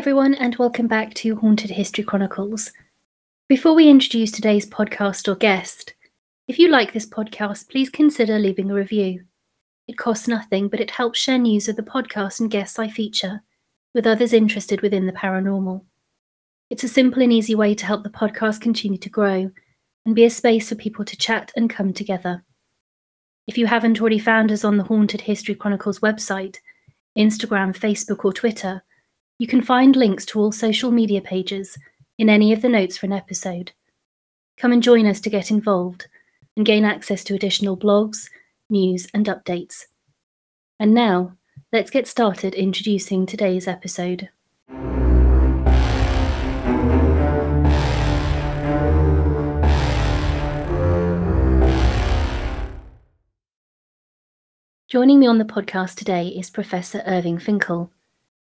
everyone, and welcome back to Haunted History Chronicles. Before we introduce today's podcast or guest, if you like this podcast, please consider leaving a review. It costs nothing, but it helps share news of the podcast and guests I feature with others interested within the paranormal. It's a simple and easy way to help the podcast continue to grow and be a space for people to chat and come together. If you haven't already found us on the Haunted History Chronicles website, Instagram, Facebook, or Twitter, you can find links to all social media pages in any of the notes for an episode. Come and join us to get involved and gain access to additional blogs, news, and updates. And now, let's get started introducing today's episode. Joining me on the podcast today is Professor Irving Finkel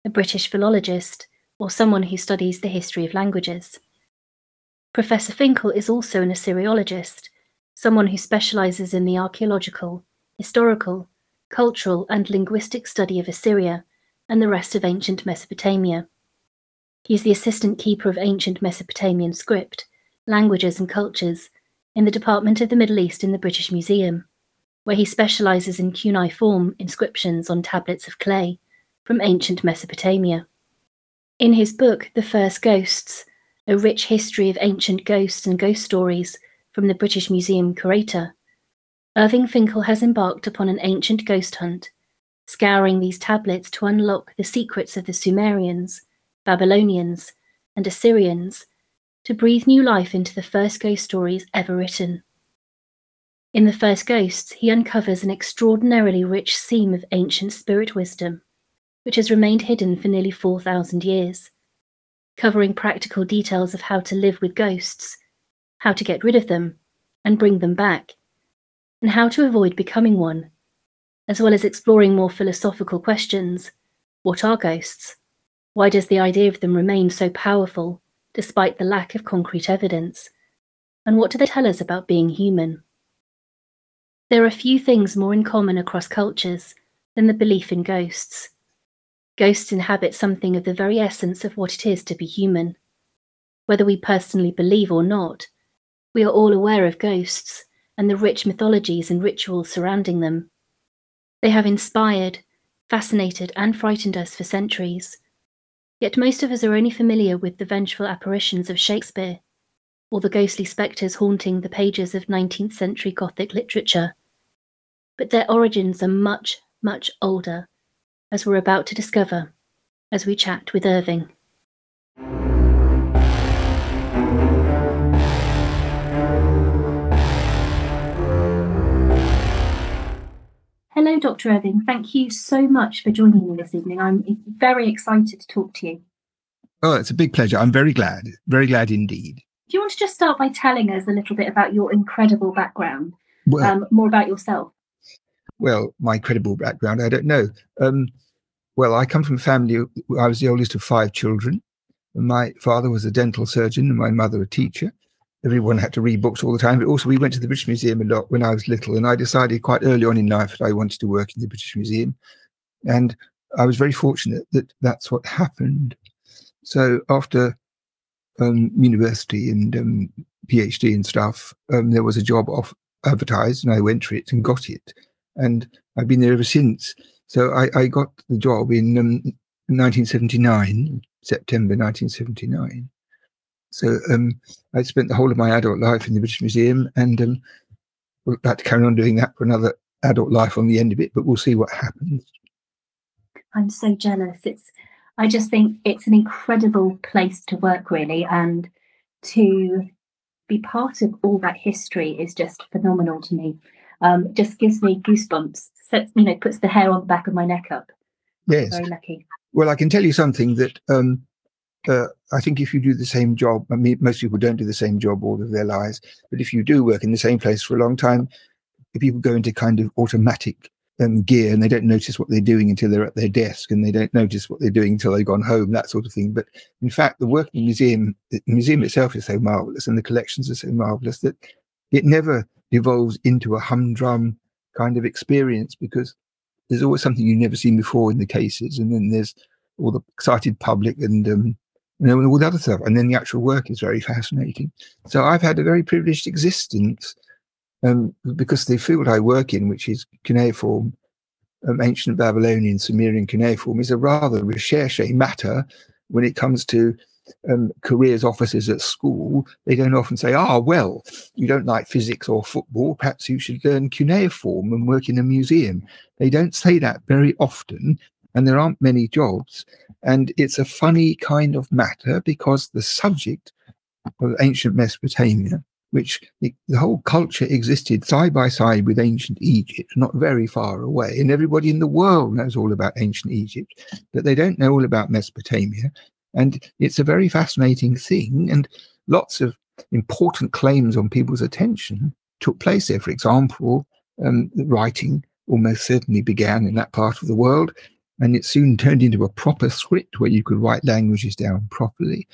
a British philologist, or someone who studies the history of languages. Professor Finkel is also an Assyriologist, someone who specialises in the archaeological, historical, cultural, and linguistic study of Assyria and the rest of ancient Mesopotamia. He is the assistant keeper of ancient Mesopotamian script, languages, and cultures in the Department of the Middle East in the British Museum, where he specialises in cuneiform inscriptions on tablets of clay from ancient Mesopotamia. In his book, The First Ghosts, a rich history of ancient ghosts and ghost stories from the British Museum curator, Irving Finkel has embarked upon an ancient ghost hunt, scouring these tablets to unlock the secrets of the Sumerians, Babylonians, and Assyrians to breathe new life into the first ghost stories ever written. In The First Ghosts, he uncovers an extraordinarily rich seam of ancient spirit wisdom which has remained hidden for nearly 4,000 years, covering practical details of how to live with ghosts, how to get rid of them and bring them back, and how to avoid becoming one, as well as exploring more philosophical questions. What are ghosts? Why does the idea of them remain so powerful despite the lack of concrete evidence? And what do they tell us about being human? There are few things more in common across cultures than the belief in ghosts. Ghosts inhabit something of the very essence of what it is to be human. Whether we personally believe or not, we are all aware of ghosts and the rich mythologies and rituals surrounding them. They have inspired, fascinated, and frightened us for centuries. Yet most of us are only familiar with the vengeful apparitions of Shakespeare, or the ghostly spectres haunting the pages of 19th century Gothic literature. But their origins are much, much older as we're about to discover as we chat with Irving. Hello, Dr. Irving. Thank you so much for joining me this evening. I'm very excited to talk to you. Oh, it's a big pleasure. I'm very glad, very glad indeed. Do you want to just start by telling us a little bit about your incredible background, well, um, more about yourself? well, my credible background, I don't know. Um, well, I come from a family, I was the oldest of five children. My father was a dental surgeon and my mother a teacher. Everyone had to read books all the time, but also we went to the British Museum a lot when I was little. And I decided quite early on in life that I wanted to work in the British Museum. And I was very fortunate that that's what happened. So after um, university and um, PhD and stuff, um, there was a job off advertised and I went for it and got it and I've been there ever since. So I, I got the job in um, 1979, September 1979. So um, I spent the whole of my adult life in the British Museum, and um, we'll to carry on doing that for another adult life on the end of it. But we'll see what happens. I'm so jealous. It's I just think it's an incredible place to work, really, and to be part of all that history is just phenomenal to me um, just gives me goosebumps. Sets, you know, puts the hair on the back of my neck up. Yes. Very lucky. Well, I can tell you something that um, uh, I think if you do the same job, I mean, most people don't do the same job all of their lives, but if you do work in the same place for a long time, people go into kind of automatic um, gear and they don't notice what they're doing until they're at their desk and they don't notice what they're doing until they've gone home, that sort of thing. But in fact, the work in the museum, the museum itself is so marvelous and the collections are so marvelous that it never evolves into a humdrum kind of experience because there's always something you've never seen before in the cases. And then there's all the excited public and um, you know, and all the other stuff. And then the actual work is very fascinating. So I've had a very privileged existence um, because the field I work in, which is cuneiform, um, ancient Babylonian, Sumerian cuneiform, is a rather recherche matter when it comes to um, careers officers at school. They don't often say, ah, well, you don't like physics or football, perhaps you should learn cuneiform and work in a museum. They don't say that very often, and there aren't many jobs. And it's a funny kind of matter because the subject of ancient Mesopotamia which the, the, whole culture existed side by side with ancient Egypt, not very far away. And everybody in the world knows all about ancient Egypt, but they don't know all about Mesopotamia. And it's a very fascinating thing. And lots of important claims on people's attention took place there. For example, um, writing almost certainly began in that part of the world. And it soon turned into a proper script where you could write languages down properly.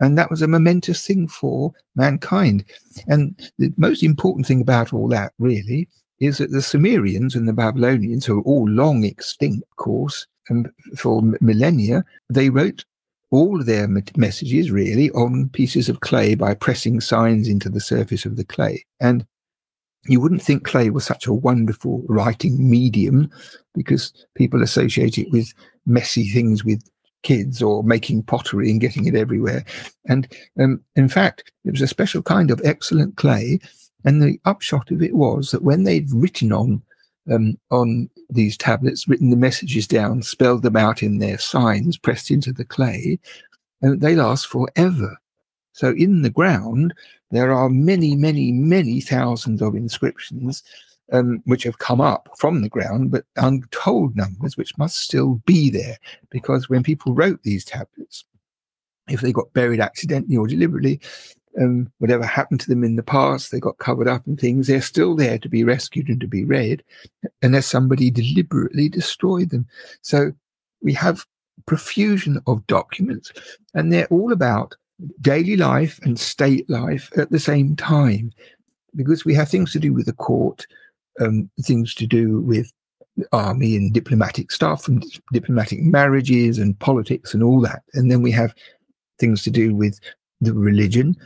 And that was a momentous thing for mankind. And the most important thing about all that, really, is that the Sumerians and the Babylonians, who are all long extinct, of course, and for millennia, they wrote all their messages really on pieces of clay by pressing signs into the surface of the clay. And you wouldn't think clay was such a wonderful writing medium because people associate it with messy things with kids or making pottery and getting it everywhere. And um, in fact, it was a special kind of excellent clay. And the upshot of it was that when they'd written on um, on these tablets, written the messages down, spelled them out in their signs, pressed into the clay, and they last forever. So in the ground, there are many, many, many thousands of inscriptions um, which have come up from the ground, but untold numbers which must still be there. Because when people wrote these tablets, if they got buried accidentally or deliberately, um, whatever happened to them in the past, they got covered up and things, they're still there to be rescued and to be read, unless somebody deliberately destroyed them. So we have profusion of documents, and they're all about daily life and state life at the same time, because we have things to do with the court, um, things to do with army and diplomatic stuff and diplomatic marriages and politics and all that. And then we have things to do with the religion,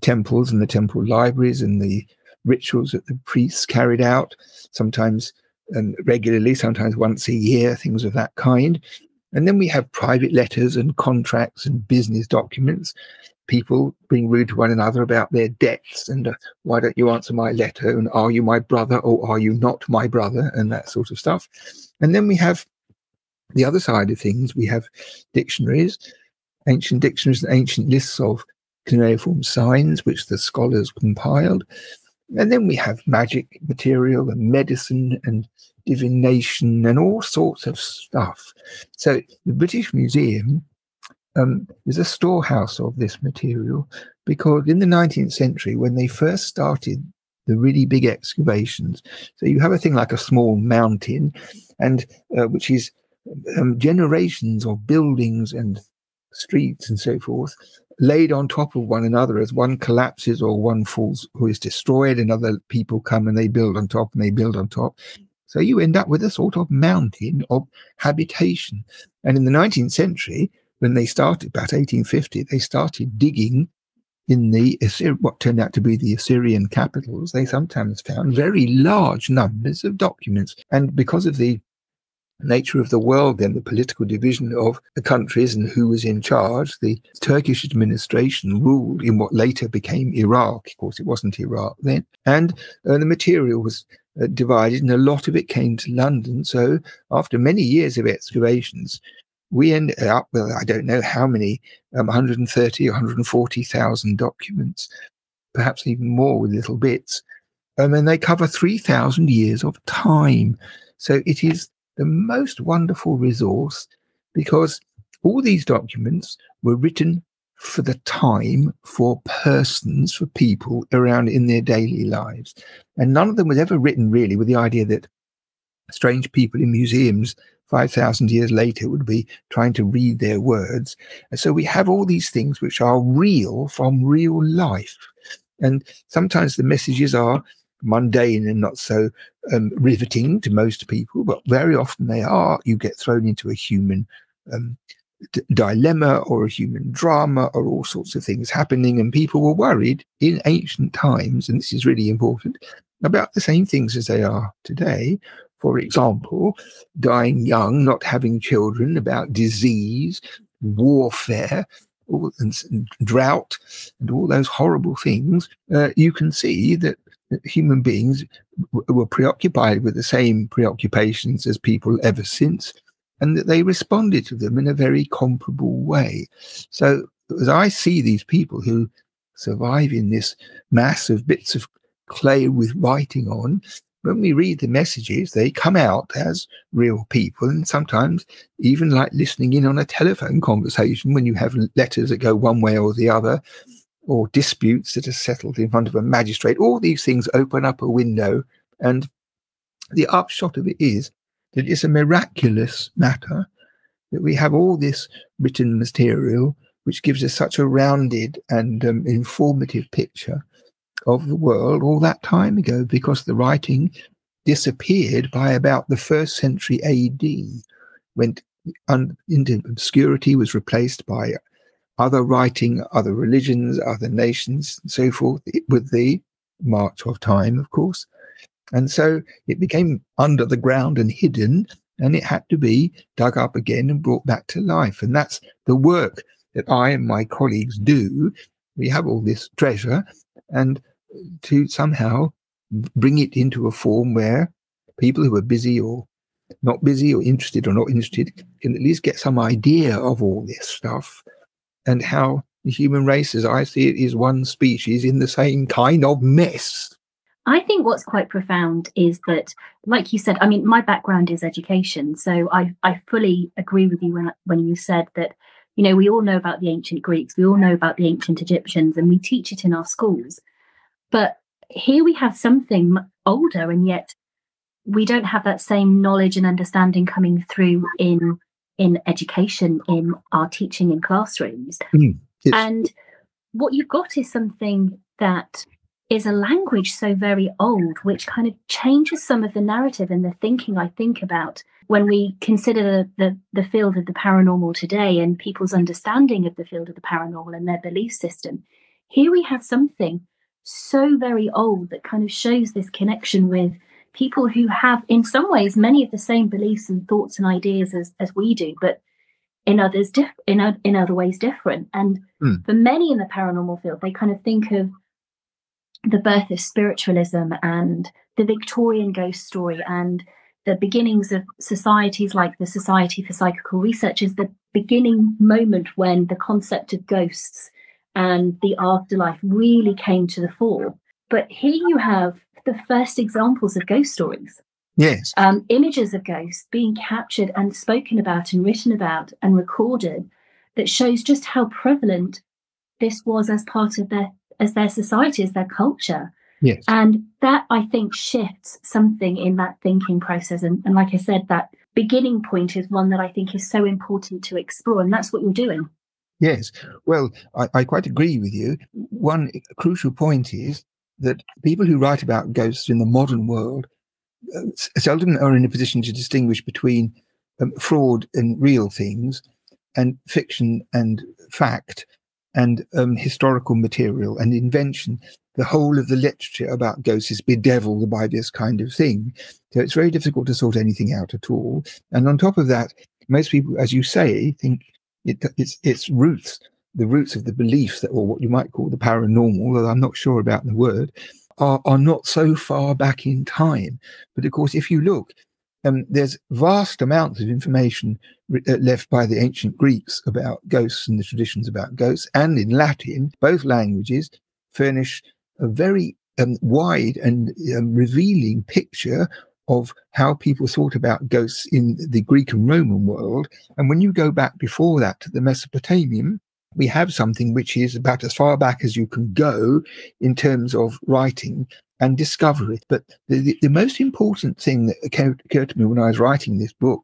temples and the temple libraries and the rituals that the priests carried out, sometimes um, regularly, sometimes once a year, things of that kind. And then we have private letters and contracts and business documents people being rude to one another about their debts and uh, why don't you answer my letter and are you my brother or are you not my brother and that sort of stuff. And then we have the other side of things. We have dictionaries, ancient dictionaries and ancient lists of cuneiform signs, which the scholars compiled. And then we have magic material and medicine and divination and all sorts of stuff. So the British Museum um, is a storehouse of this material because in the 19th century, when they first started the really big excavations, so you have a thing like a small mountain, and uh, which is um, generations of buildings and streets and so forth laid on top of one another as one collapses or one falls or is destroyed and other people come and they build on top and they build on top so you end up with a sort of mountain of habitation and in the 19th century when they started, about 1850, they started digging in the what turned out to be the Assyrian capitals. They sometimes found very large numbers of documents. And because of the nature of the world, then the political division of the countries and who was in charge, the Turkish administration ruled in what later became Iraq. Of course, it wasn't Iraq then. And uh, the material was uh, divided, and a lot of it came to London. So, after many years of excavations, we ended up with I don't know how many, um, 130 or 140,000 documents, perhaps even more with little bits. Um, and they cover 3,000 years of time. So it is the most wonderful resource because all these documents were written for the time for persons, for people around in their daily lives. And none of them was ever written really with the idea that strange people in museums 5,000 years later would be trying to read their words. And so we have all these things which are real from real life. And sometimes the messages are mundane and not so um, riveting to most people, but very often they are. You get thrown into a human um, d- dilemma or a human drama or all sorts of things happening. And people were worried in ancient times, and this is really important, about the same things as they are today. For example, dying young, not having children, about disease, warfare, all, and, and drought, and all those horrible things. Uh, you can see that human beings were preoccupied with the same preoccupations as people ever since, and that they responded to them in a very comparable way. So, as I see these people who survive in this mass of bits of clay with writing on, when we read the messages, they come out as real people, and sometimes even like listening in on a telephone conversation when you have letters that go one way or the other or disputes that are settled in front of a magistrate. All these things open up a window. And the upshot of it is that it's a miraculous matter that we have all this written material which gives us such a rounded and um, informative picture of the world all that time ago because the writing disappeared by about the first century AD, went un- into obscurity, was replaced by other writing, other religions, other nations, and so forth, with the march of time, of course. And so it became under the ground and hidden, and it had to be dug up again and brought back to life. And that's the work that I and my colleagues do. We have all this treasure, and to somehow bring it into a form where people who are busy or not busy or interested or not interested can at least get some idea of all this stuff and how the human race, as I see it, is one species in the same kind of mess. I think what's quite profound is that, like you said, I mean, my background is education, so I, I fully agree with you when when you said that, you know, we all know about the ancient Greeks, we all know about the ancient Egyptians, and we teach it in our schools. But here we have something older, and yet we don't have that same knowledge and understanding coming through in in education in our teaching in classrooms. Mm, and what you've got is something that is a language so very old which kind of changes some of the narrative and the thinking i think about when we consider the, the, the field of the paranormal today and people's understanding of the field of the paranormal and their belief system. Here we have something so very old that kind of shows this connection with people who have, in some ways, many of the same beliefs and thoughts and ideas as, as we do, but in others, diff- in, in other ways, different. And mm. for many in the paranormal field, they kind of think of the birth of spiritualism and the Victorian ghost story and the beginnings of societies like the Society for Psychical Research is the beginning moment when the concept of ghosts and the afterlife really came to the fore. But here you have the first examples of ghost stories. Yes. Um, images of ghosts being captured and spoken about and written about and recorded that shows just how prevalent this was as part of their as their society, as their culture. Yes. And that I think shifts something in that thinking process. And, and like I said, that beginning point is one that I think is so important to explore. And that's what you're doing. Yes. Well, I, I quite agree with you. One crucial point is that people who write about ghosts in the modern world uh, seldom are in a position to distinguish between um, fraud and real things and fiction and fact and um, historical material and invention. The whole of the literature about ghosts is bedeviled by this kind of thing. So it's very difficult to sort anything out at all. And on top of that, most people, as you say, think it, it's, it's roots the roots of the beliefs that, or what you might call the paranormal, although I'm not sure about the word, are, are not so far back in time. But of course, if you look, um, there's vast amounts of information re- uh, left by the ancient Greeks about ghosts and the traditions about ghosts, and in Latin, both languages furnish a very um, wide and um, revealing picture of how people thought about ghosts in the Greek and Roman world. And when you go back before that to the Mesopotamian, we have something which is about as far back as you can go in terms of writing and discovery. But the, the, the most important thing that occurred, occurred, to me when I was writing this book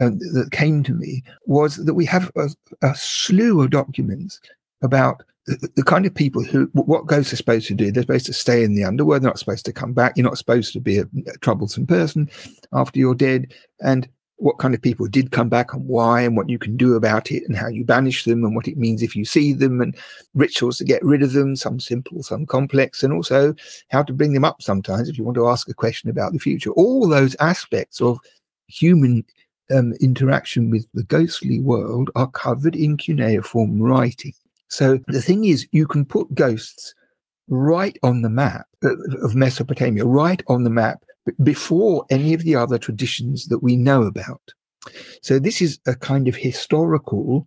uh, that came to me was that we have a, a slew of documents about the, the, kind of people who what ghosts are supposed to do. They're supposed to stay in the underworld. They're not supposed to come back. You're not supposed to be a, a troublesome person after you're dead. And what kind of people did come back and why and what you can do about it and how you banish them and what it means if you see them and rituals to get rid of them, some simple, some complex, and also how to bring them up sometimes if you want to ask a question about the future. All those aspects of human um, interaction with the ghostly world are covered in cuneiform writing. So the thing is, you can put ghosts right on the map of Mesopotamia, right on the map before any of the other traditions that we know about. So this is a kind of historical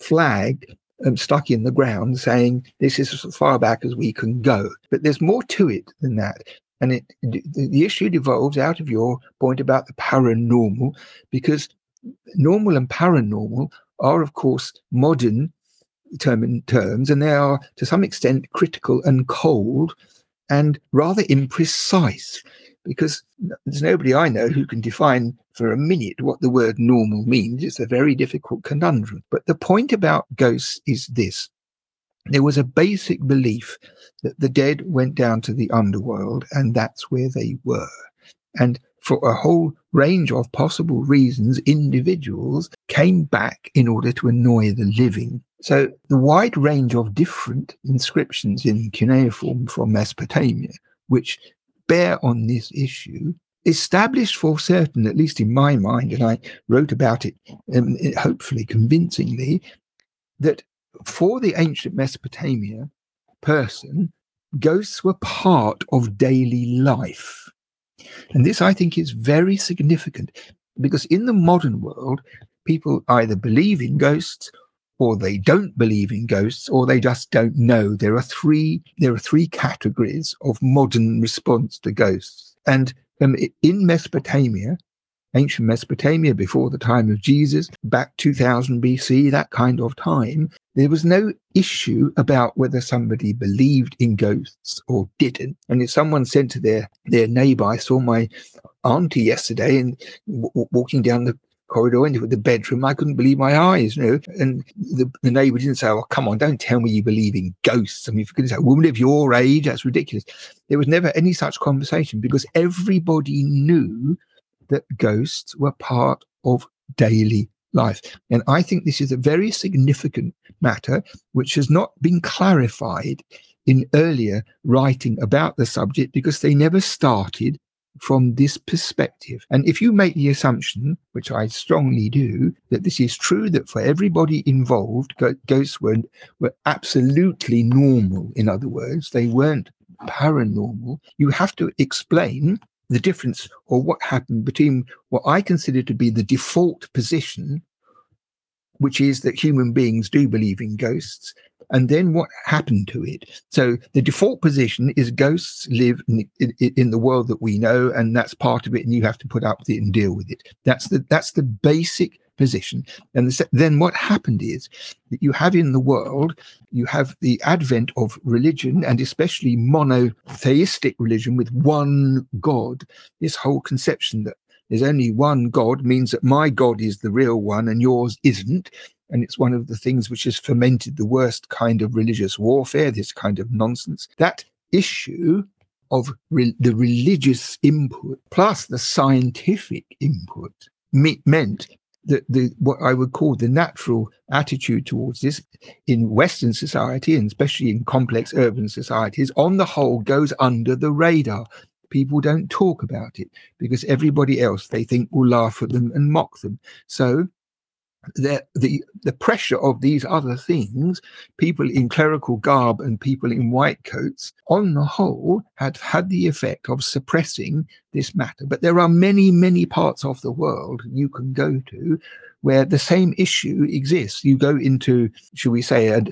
flag um, stuck in the ground saying this is as far back as we can go. But there's more to it than that. And it, the issue devolves out of your point about the paranormal, because normal and paranormal are, of course, modern term terms, and they are to some extent critical and cold and rather imprecise because there's nobody I know who can define for a minute what the word normal means. It's a very difficult conundrum. But the point about ghosts is this there was a basic belief that the dead went down to the underworld and that's where they were. And for a whole range of possible reasons, individuals came back in order to annoy the living. So the wide range of different inscriptions in cuneiform from Mesopotamia, which bear on this issue established for certain, at least in my mind, and I wrote about it um, hopefully convincingly, that for the ancient Mesopotamia person, ghosts were part of daily life. And this, I think, is very significant because in the modern world, people either believe in ghosts or they don't believe in ghosts or they just don't know. There are three there are three categories of modern response to ghosts. And um, in mesopotamia ancient mesopotamia before the time of jesus back 2000 bc that kind of time there was no issue about whether somebody believed in ghosts or didn't. And if someone said to their their neighbor i saw my auntie yesterday and w- walking down the corridor into the bedroom. I couldn't believe my eyes, you know. And the, the neighbour didn't say, "Oh, come on, don't tell me you believe in ghosts." I mean, for goodness sake, a woman of your age, that's ridiculous. There was never any such conversation because everybody knew that ghosts were part of daily life. And I think this is a very significant matter which has not been clarified in earlier writing about the subject because they never started from this perspective. And if you make the assumption, which I strongly do, that this is true, that for everybody involved, ghosts were, were absolutely normal, in other words, they weren't paranormal, you have to explain the difference or what happened between what I consider to be the default position, which is that human beings do believe in ghosts, and then what happened to it. So the default position is ghosts live in, in, in, the world that we know, and that's part of it, and you have to put up with it and deal with it. That's the that's the basic position. And the, then what happened is that you have in the world, you have the advent of religion, and especially monotheistic religion with one God. This whole conception that there's only one God means that my God is the real one and yours isn't. And it's one of the things which has fermented the worst kind of religious warfare, this kind of nonsense. That issue of re- the religious input plus the scientific input me- meant that the what I would call the natural attitude towards this in Western society and especially in complex urban societies, on the whole, goes under the radar. People don't talk about it because everybody else they think will laugh at them and mock them. So the, the the pressure of these other things, people in clerical garb and people in white coats, on the whole, had had the effect of suppressing this matter. But there are many, many parts of the world you can go to where the same issue exists. You go into, should we say, a,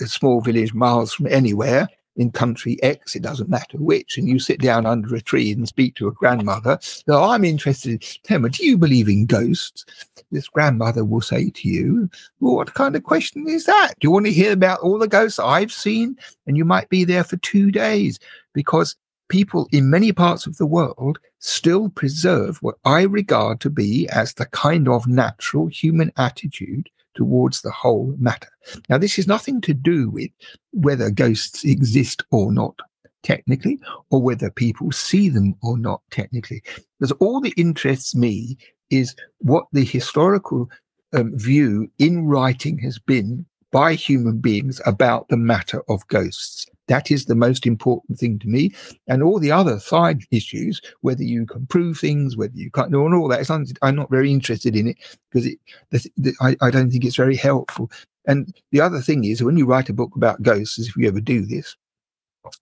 a small village miles from anywhere, in country X, it doesn't matter which, and you sit down under a tree and speak to a grandmother. So I'm interested, Tema, do you believe in ghosts? This grandmother will say to you, well, what kind of question is that? Do you want to hear about all the ghosts I've seen? And you might be there for two days because people in many parts of the world still preserve what I regard to be as the kind of natural human attitude towards the whole matter. Now, this is nothing to do with whether ghosts exist or not technically, or whether people see them or not technically. Because all that interests me is what the historical um, view in writing has been by human beings about the matter of ghosts. That is the most important thing to me. And all the other side issues, whether you can prove things, whether you can't, and all that, I'm not very interested in it because it, the, the, I, I don't think it's very helpful. And the other thing is, when you write a book about ghosts, if you ever do this,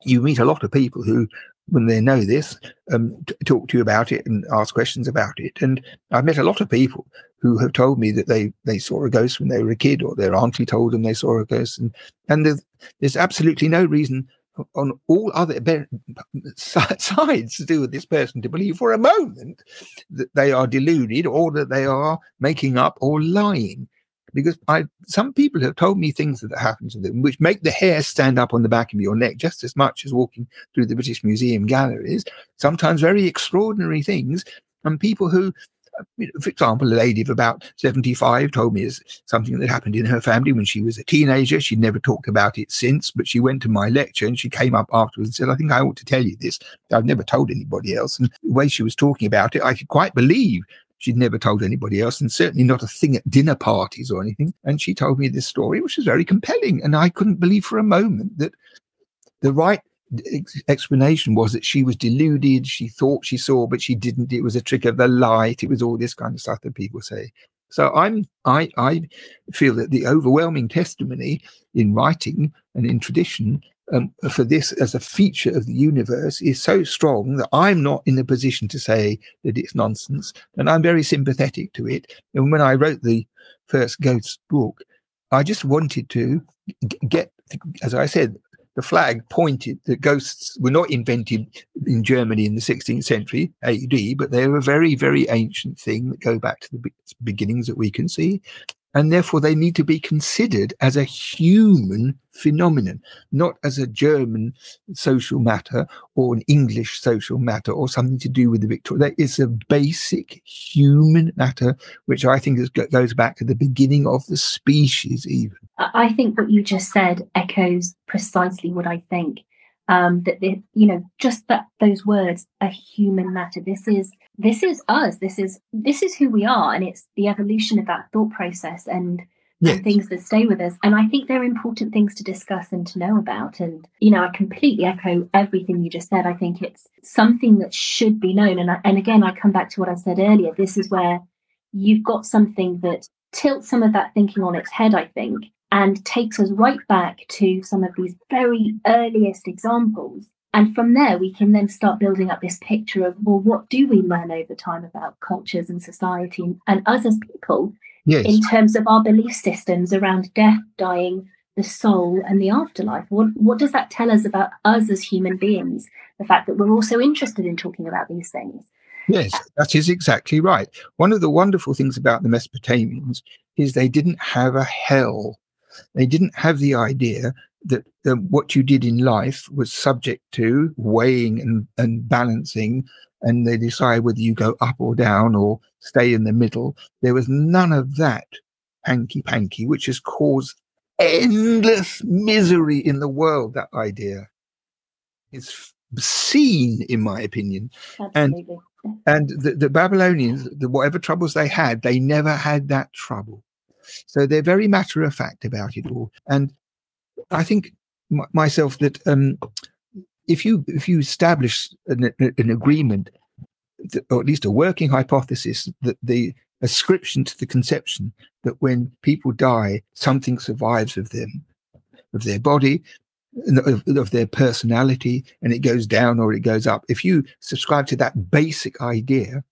you meet a lot of people who when they know this, um, t- talk to you about it and ask questions about it. And I've met a lot of people who have told me that they they saw a ghost when they were a kid, or their auntie told them they saw a ghost, and and there's, there's absolutely no reason on all other sides to do with this person to believe for a moment that they are deluded or that they are making up or lying because I some people have told me things that happened to them which make the hair stand up on the back of your neck just as much as walking through the British Museum galleries. Sometimes very extraordinary things, and people who uh, for example, a lady of about 75 told me something that happened in her family when she was a teenager. She'd never talked about it since, but she went to my lecture and she came up afterwards and said, I think I ought to tell you this. I've never told anybody else. And the way she was talking about it, I could quite believe She'd never told anybody else, and certainly not a thing at dinner parties or anything. And she told me this story, which was very compelling. And I couldn't believe for a moment that the right ex- explanation was that she was deluded. She thought she saw, but she didn't. It was a trick of the light. It was all this kind of stuff that people say. So I'm I I feel that the overwhelming testimony in writing and in tradition um, for this as a feature of the universe is so strong that I'm not in a position to say that it's nonsense, and I'm very sympathetic to it. And when I wrote the first Ghosts book, I just wanted to get, as I said, the flag pointed that ghosts were not invented in Germany in the 16th century AD, but they're a very, very ancient thing that go back to the beginnings that we can see and therefore they need to be considered as a human phenomenon, not as a German social matter or an English social matter or something to do with the Victoria. That is a basic human matter, which I think is, goes back to the beginning of the species, even. I think what you just said echoes precisely what I think um, that the, you know just that those words a human matter. This is this is us. This is this is who we are. And it's the evolution of that thought process and, yes. things that stay with us. And i think they're important things to discuss and to know about. And you know i completely echo everything you just said. I think it's something that should be known. And I, and again i come back to what i said earlier. This is where you've got something that tilts some of that thinking on its head i think and takes us right back to some of these very earliest examples. And from there, we can then start building up this picture of, well, what do we learn over time about cultures and society and, us as people yes. in terms of our belief systems around death, dying, the soul, and the afterlife? What, what does that tell us about us as human beings? The fact that we're also interested in talking about these things. Yes, that is exactly right. One of the wonderful things about the Mesopotamians is they didn't have a hell they didn't have the idea that what you did in life was subject to weighing and, and balancing, and they decide whether you go up or down or stay in the middle. There was none of that hanky panky, which has caused endless misery in the world. That idea is seen, in my opinion. Absolutely. And and the, the Babylonians, the, whatever troubles they had, they never had that trouble. So they're very matter of fact about it all. And I think m- myself that um, if you if you establish an, an agreement, or at least a working hypothesis, that the ascription to the conception that when people die, something survives of them, of their body, of, of, their personality, and it goes down or it goes up. If you subscribe to that basic idea,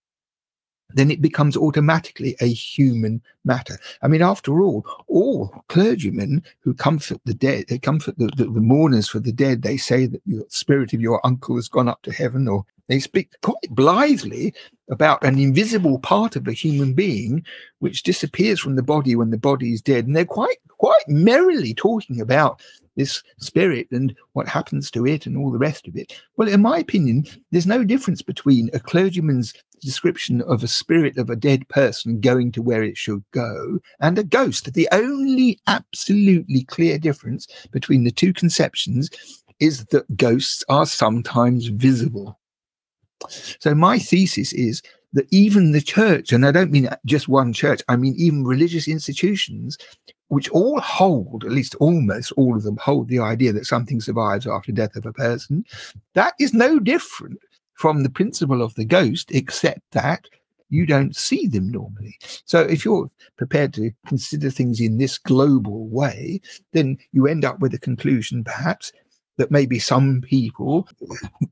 then it becomes automatically a human matter. I mean, after all, all clergymen who comfort the dead, they comfort the, the, the, mourners for the dead, they say that the spirit of your uncle has gone up to heaven, or they speak quite blithely about an invisible part of a human being which disappears from the body when the body is dead. And they're quite, quite merrily talking about this spirit and what happens to it and all the rest of it. Well, in my opinion, there's no difference between a clergyman's description of a spirit of a dead person going to where it should go and a ghost. The only absolutely clear difference between the two conceptions is that ghosts are sometimes visible. So my thesis is that even the church, and I don't mean just one church, I mean even religious institutions, which all hold, at least almost all of them hold the idea that something survives after death of a person, that is no different from the principle of the ghost, except that you don't see them normally. So if you're prepared to consider things in this global way, then you end up with a conclusion, perhaps, that maybe some people,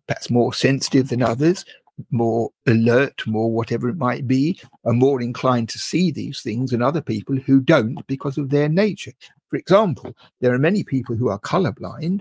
perhaps more sensitive than others, more alert, more whatever it might be, are more inclined to see these things than other people who don't because of their nature. For example, there are many people who are colorblind,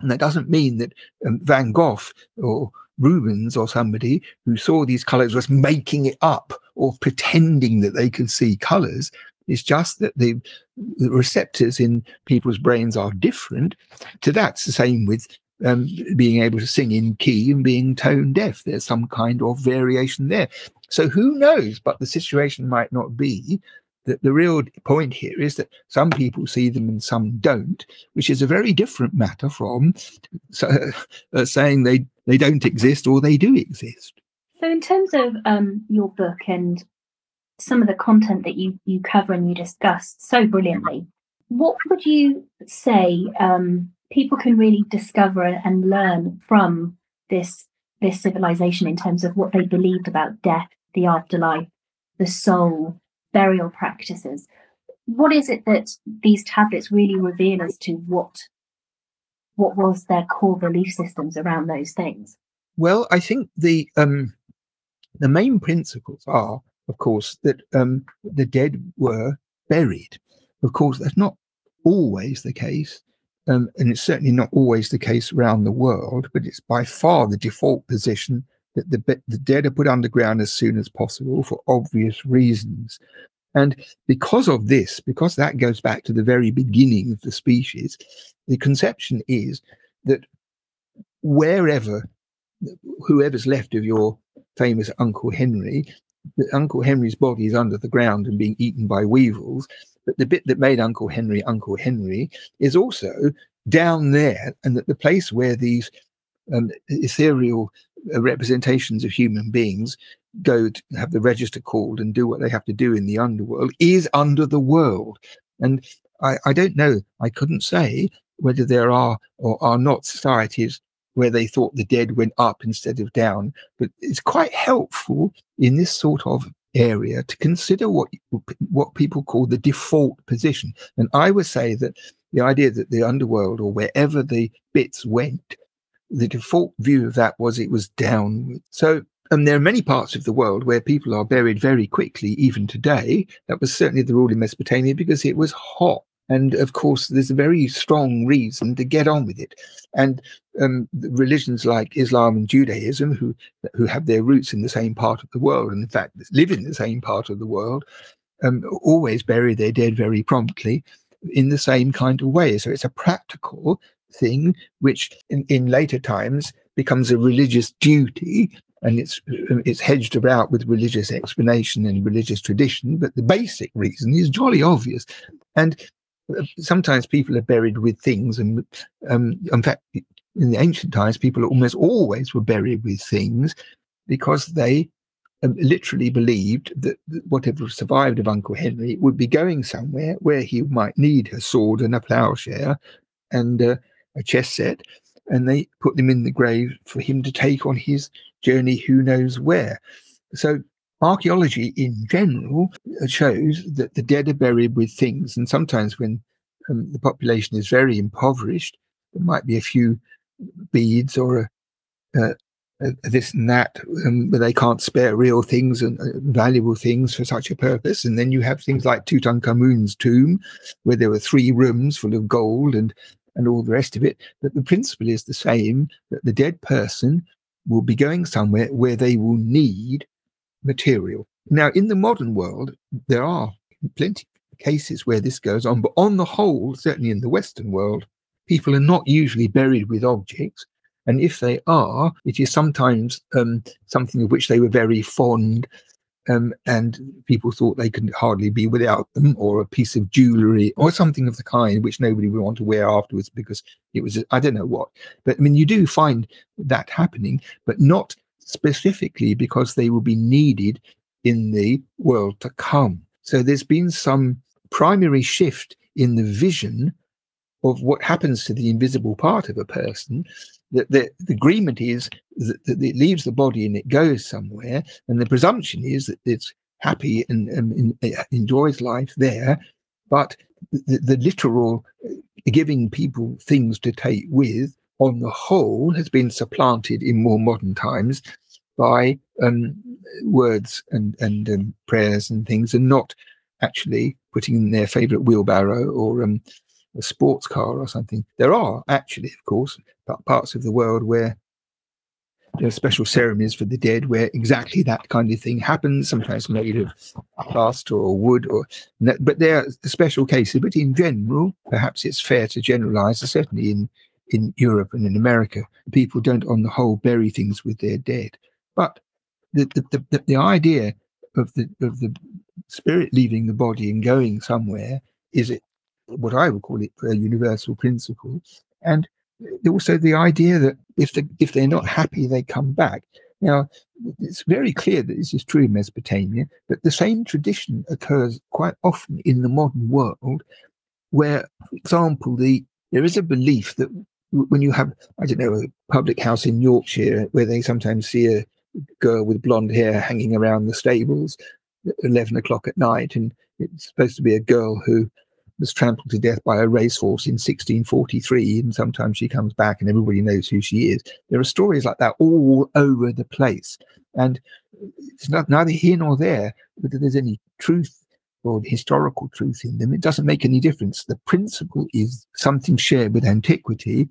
and that doesn't mean that um, Van Gogh or Rubens or somebody who saw these colors was making it up or pretending that they could see colors. It's just that the, the receptors in people's brains are different. To that's the same with um, being able to sing in key and being tone deaf. There's some kind of variation there. So who knows? But the situation might not be that the real point here is that some people see them and some don't, which is a very different matter from uh, saying they, they don't exist or they do exist. So, in terms of um, your book and some of the content that you, you cover and you discuss so brilliantly, what would you say um, people can really discover and learn from this this civilization in terms of what they believed about death, the afterlife, the soul, burial practices. What is it that these tablets really reveal as to what what was their core belief systems around those things? Well, I think the um, the main principles are, of course, that um, the dead were buried. Of course, that's not always the case. Um, and it's certainly not always the case around the world, but it's by far the default position that the, the dead are put underground as soon as possible for obvious reasons. And because of this, because that goes back to the very beginning of the species, the conception is that wherever, whoever's left of your famous Uncle Henry, Uncle Henry's body is under the ground and being eaten by weevils, but the bit that made Uncle Henry Uncle Henry is also down there, and that the place where these um, ethereal uh, representations of human beings go to have the register called and do what they have to do in the underworld is under the world. And I, I don't know, I couldn't say whether there are or are not societies where they thought the dead went up instead of down, but it's quite helpful in this sort of area to consider what what people call the default position. And I would say that the idea that the underworld or wherever the bits went, the default view of that was it was downward. So and there are many parts of the world where people are buried very quickly, even today. That was certainly the rule in Mesopotamia because it was hot. And of course, there's a very strong reason to get on with it. And um, religions like Islam and Judaism, who who have their roots in the same part of the world, and in fact live in the same part of the world, um, always bury their dead very promptly in the same kind of way. So it's a practical thing, which in, in later times becomes a religious duty and it's it's hedged about with religious explanation and religious tradition but the basic reason is jolly obvious and sometimes people are buried with things and um, in fact in the ancient times people almost always were buried with things because they um, literally believed that whatever survived of uncle henry would be going somewhere where he might need a sword and a plowshare and uh, a chess set and they put them in the grave for him to take on his journey who knows where. So archaeology in general shows that the dead are buried with things, and sometimes when um, the population is very impoverished, there might be a few beads or a, a, this and that, um, but they can't spare real things and uh, valuable things for such a purpose. And then you have things like Tutankhamun's tomb, where there were three rooms full of gold and and all the rest of it. But the principle is the same: that the dead person will be going somewhere where they will need material. Now, in the modern world, there are plenty of cases where this goes on, but on the whole, certainly in the Western world, people are not usually buried with objects. And if they are, it is sometimes um, something of which they were very fond um, and people thought they could hardly be without them, or a piece of jewelry, or something of the kind, which nobody would want to wear afterwards because it was I don't know what. But I mean, you do find that happening, but not specifically because they will be needed in the world to come. So there's been some primary shift in the vision of what happens to the invisible part of a person. That the, the, agreement is that, that, it leaves the body and it goes somewhere, and the presumption is that it's happy and, and, and enjoys life there. But the, the literal uh, giving people things to take with, on the whole, has been supplanted in more modern times by um, words and and um, prayers and things, and not actually putting in their favourite wheelbarrow or um, a sports car or something. There are actually, of course, parts of the world where there are special ceremonies for the dead where exactly that kind of thing happens, sometimes made of plaster or wood, or but there are special cases. But in general, perhaps it's fair to generalize, certainly in in Europe and in America, people don't, on the whole, bury things with their dead. But the the, the, the idea of the of the spirit leaving the body and going somewhere is it what I would call it a universal principle, and also the idea that if the, if they're not happy, they come back. Now, it's very clear that this is true in Mesopotamia, but the same tradition occurs quite often in the modern world, where, for example, the there is a belief that when you have, I don't know, a public house in Yorkshire where they sometimes see a girl with blonde hair hanging around the stables at 11 o'clock at night, and it's supposed to be a girl who was trampled to death by a racehorse in 1643, and sometimes she comes back and everybody knows who she is. There are stories like that all over the place, and it's not neither here nor there whether there's any truth or historical truth in them. It doesn't make any difference. The principle is something shared with antiquity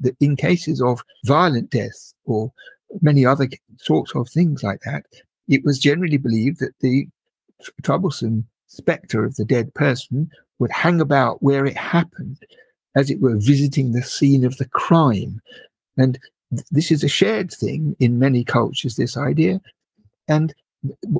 that in cases of violent death or many other sorts of things like that, it was generally believed that the troublesome spectre of the dead person would hang about where it happened, as it were, visiting the scene of the crime. And th- this is a shared thing in many cultures, this idea. And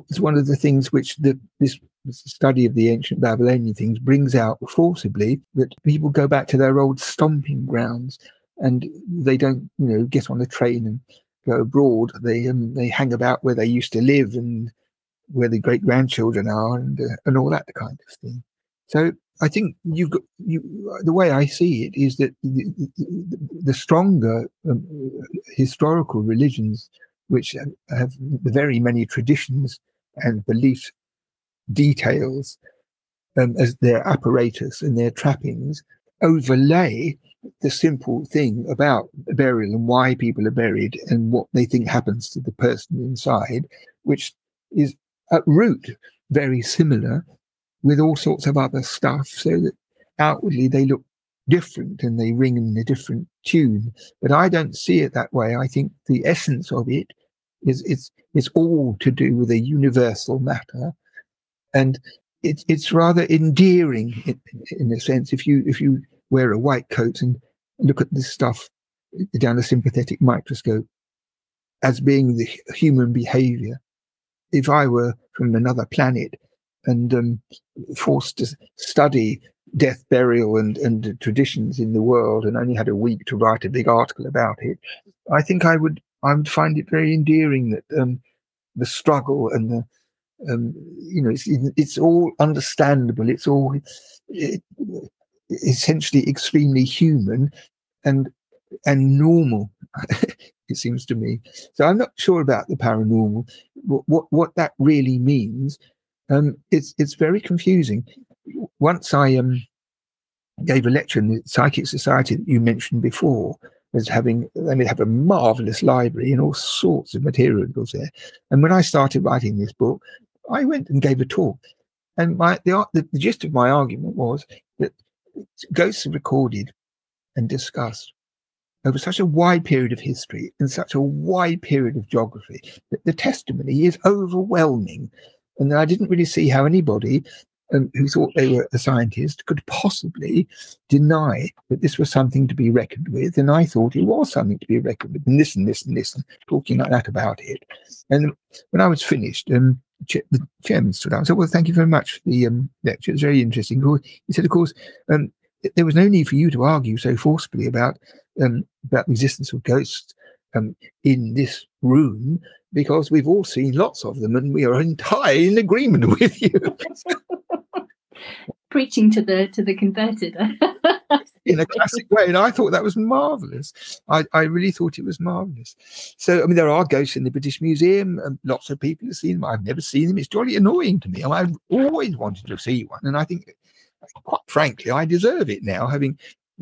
it's one of the things which the, this study of the ancient Babylonian things brings out forcibly that people go back to their old stomping grounds and they don't, you know, get on a train and go abroad. They um, they hang about where they used to live and where the great grandchildren are and uh, and all that kind of thing. So I think you've got you. The way I see it is that the, the, the stronger um, historical religions, which have very many traditions and belief details um, as their apparatus and their trappings, overlay the simple thing about burial and why people are buried and what they think happens to the person inside, which is at root very similar with all sorts of other stuff so that outwardly they look different and they ring in a different tune. But I don't see it that way. I think the essence of it is it's it's all to do with a universal matter, and it's it's rather endearing in, in a sense. If you if you wear a white coat and look at this stuff down a sympathetic microscope as being the human behavior. If I were from another planet and um, forced to study death, burial, and, and traditions in the world, and only had a week to write a big article about it, I think I would I would find it very endearing that um, the struggle and the um, you know it's it's all understandable. It's all it, essentially extremely human and and normal. it seems to me. So I'm not sure about the paranormal. What what, what that really means um, it's it's very confusing. Once I um, gave a lecture in the Psychic Society that you mentioned before, as having they have a marvelous library and all sorts of materials there. And when I started writing this book, I went and gave a talk, and my the, the, the gist of my argument was that ghosts are recorded and discussed over such a wide period of history and such a wide period of geography that the testimony is overwhelming and that I didn't really see how anybody um, who thought they were a scientist could possibly deny that this was something to be reckoned with. And I thought it was something to be reckoned with, and this and this and this, and talking like that about it. And when I was finished, um, the chairman stood up and said, Well, thank you very much for the um, lecture. It's very interesting. He said, Of course, um, there was no need for you to argue so forcibly about um, about the existence of ghosts um, in this room because we've all seen lots of them and we are entirely in agreement with you. Preaching to the to the converted. in a classic way. And I thought that was marvelous. I, I really thought it was marvelous. So, I mean, there are ghosts in the British Museum, and lots of people have seen them. I've never seen them. It's jolly annoying to me. I have always wanted to see one. And I think, quite frankly, I deserve it now, having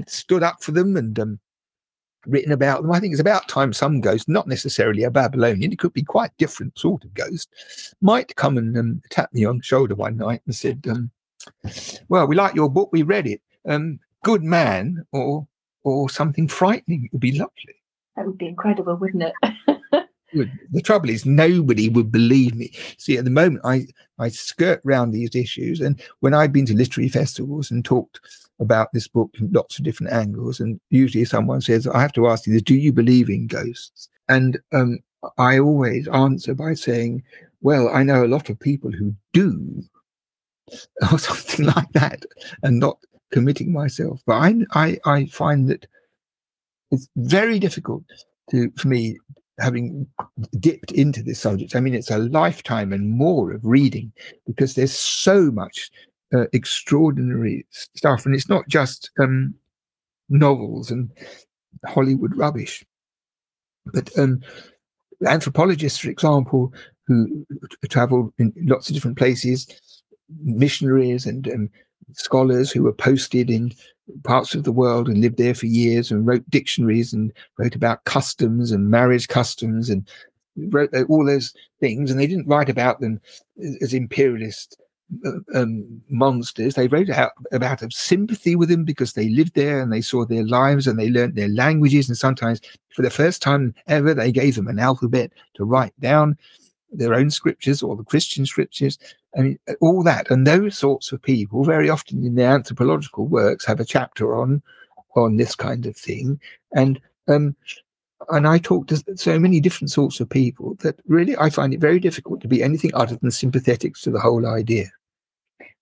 stood up for them and um, written about them. I think it's about time some ghost, not necessarily a Babylonian, it could be quite different sort of ghost, might come and um, tap me on the shoulder one night and said, um, "Well, we like your book. We read it. Um, good man or or something frightening. It would be lovely. That would be incredible, wouldn't it? the trouble is nobody would believe me. See, at the moment I I skirt round these issues, and when I've been to literary festivals and talked about this book from lots of different angles, and usually someone says, "I have to ask you, this: do you believe in ghosts?" And um, I always answer by saying, "Well, I know a lot of people who do." or something like that, and not committing myself. But I, I, I find that it's very difficult to, for me, having dipped into this subject. I mean, it's a lifetime and more of reading because there's so much uh, extraordinary stuff, and it's not just um, novels and Hollywood rubbish, but um, anthropologists, for example, who travel in lots of different places, missionaries and um, scholars who were posted in parts of the world and lived there for years and wrote dictionaries and wrote about customs and marriage customs and wrote all those things. And they didn't write about them as imperialist uh, um, monsters. They wrote out about a sympathy with them because they lived there and they saw their lives and they learned their languages. And sometimes, for the first time ever, they gave them an alphabet to write down their own scriptures or the Christian scriptures. I mean, all that. And those sorts of people, very often in their anthropological works, have a chapter on on this kind of thing. And um, and I talk to so many different sorts of people that really I find it very difficult to be anything other than sympathetic to the whole idea.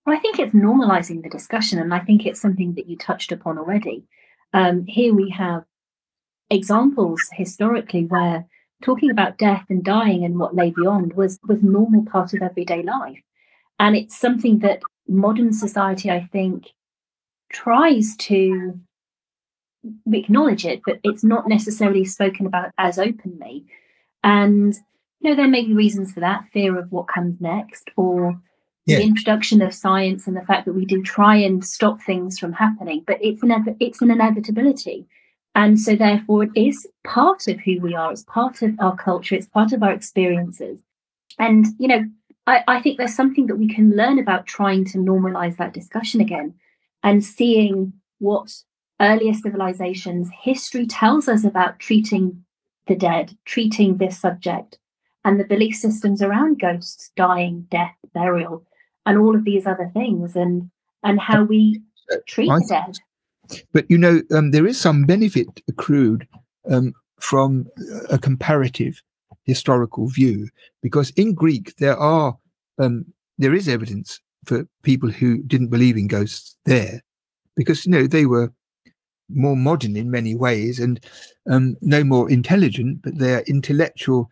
Well, I think it's normalizing the discussion, and I think it's something that you touched upon already. Um, here we have examples historically where talking about death and dying and what lay beyond was was normal part of everyday life and it's something that modern society i think tries to acknowledge it but it's not necessarily spoken about as openly and you know there may be reasons for that fear of what comes next or yeah. the introduction of science and the fact that we do try and stop things from happening but it's an it's an inevitability and so, therefore, it is part of who we are. It's part of our culture. It's part of our experiences. And, you know, I, I think there's something that we can learn about trying to normalize that discussion again and seeing what earlier civilizations history tells us about treating the dead, treating this subject, and the belief systems around ghosts, dying, death, burial, and all of these other things, and and how we treat the dead. But you know, um, there is some benefit accrued um, from a comparative historical view, because in Greek there are um, there is evidence for people who didn't believe in ghosts there, because you know they were more modern in many ways and um, no more intelligent, but their intellectual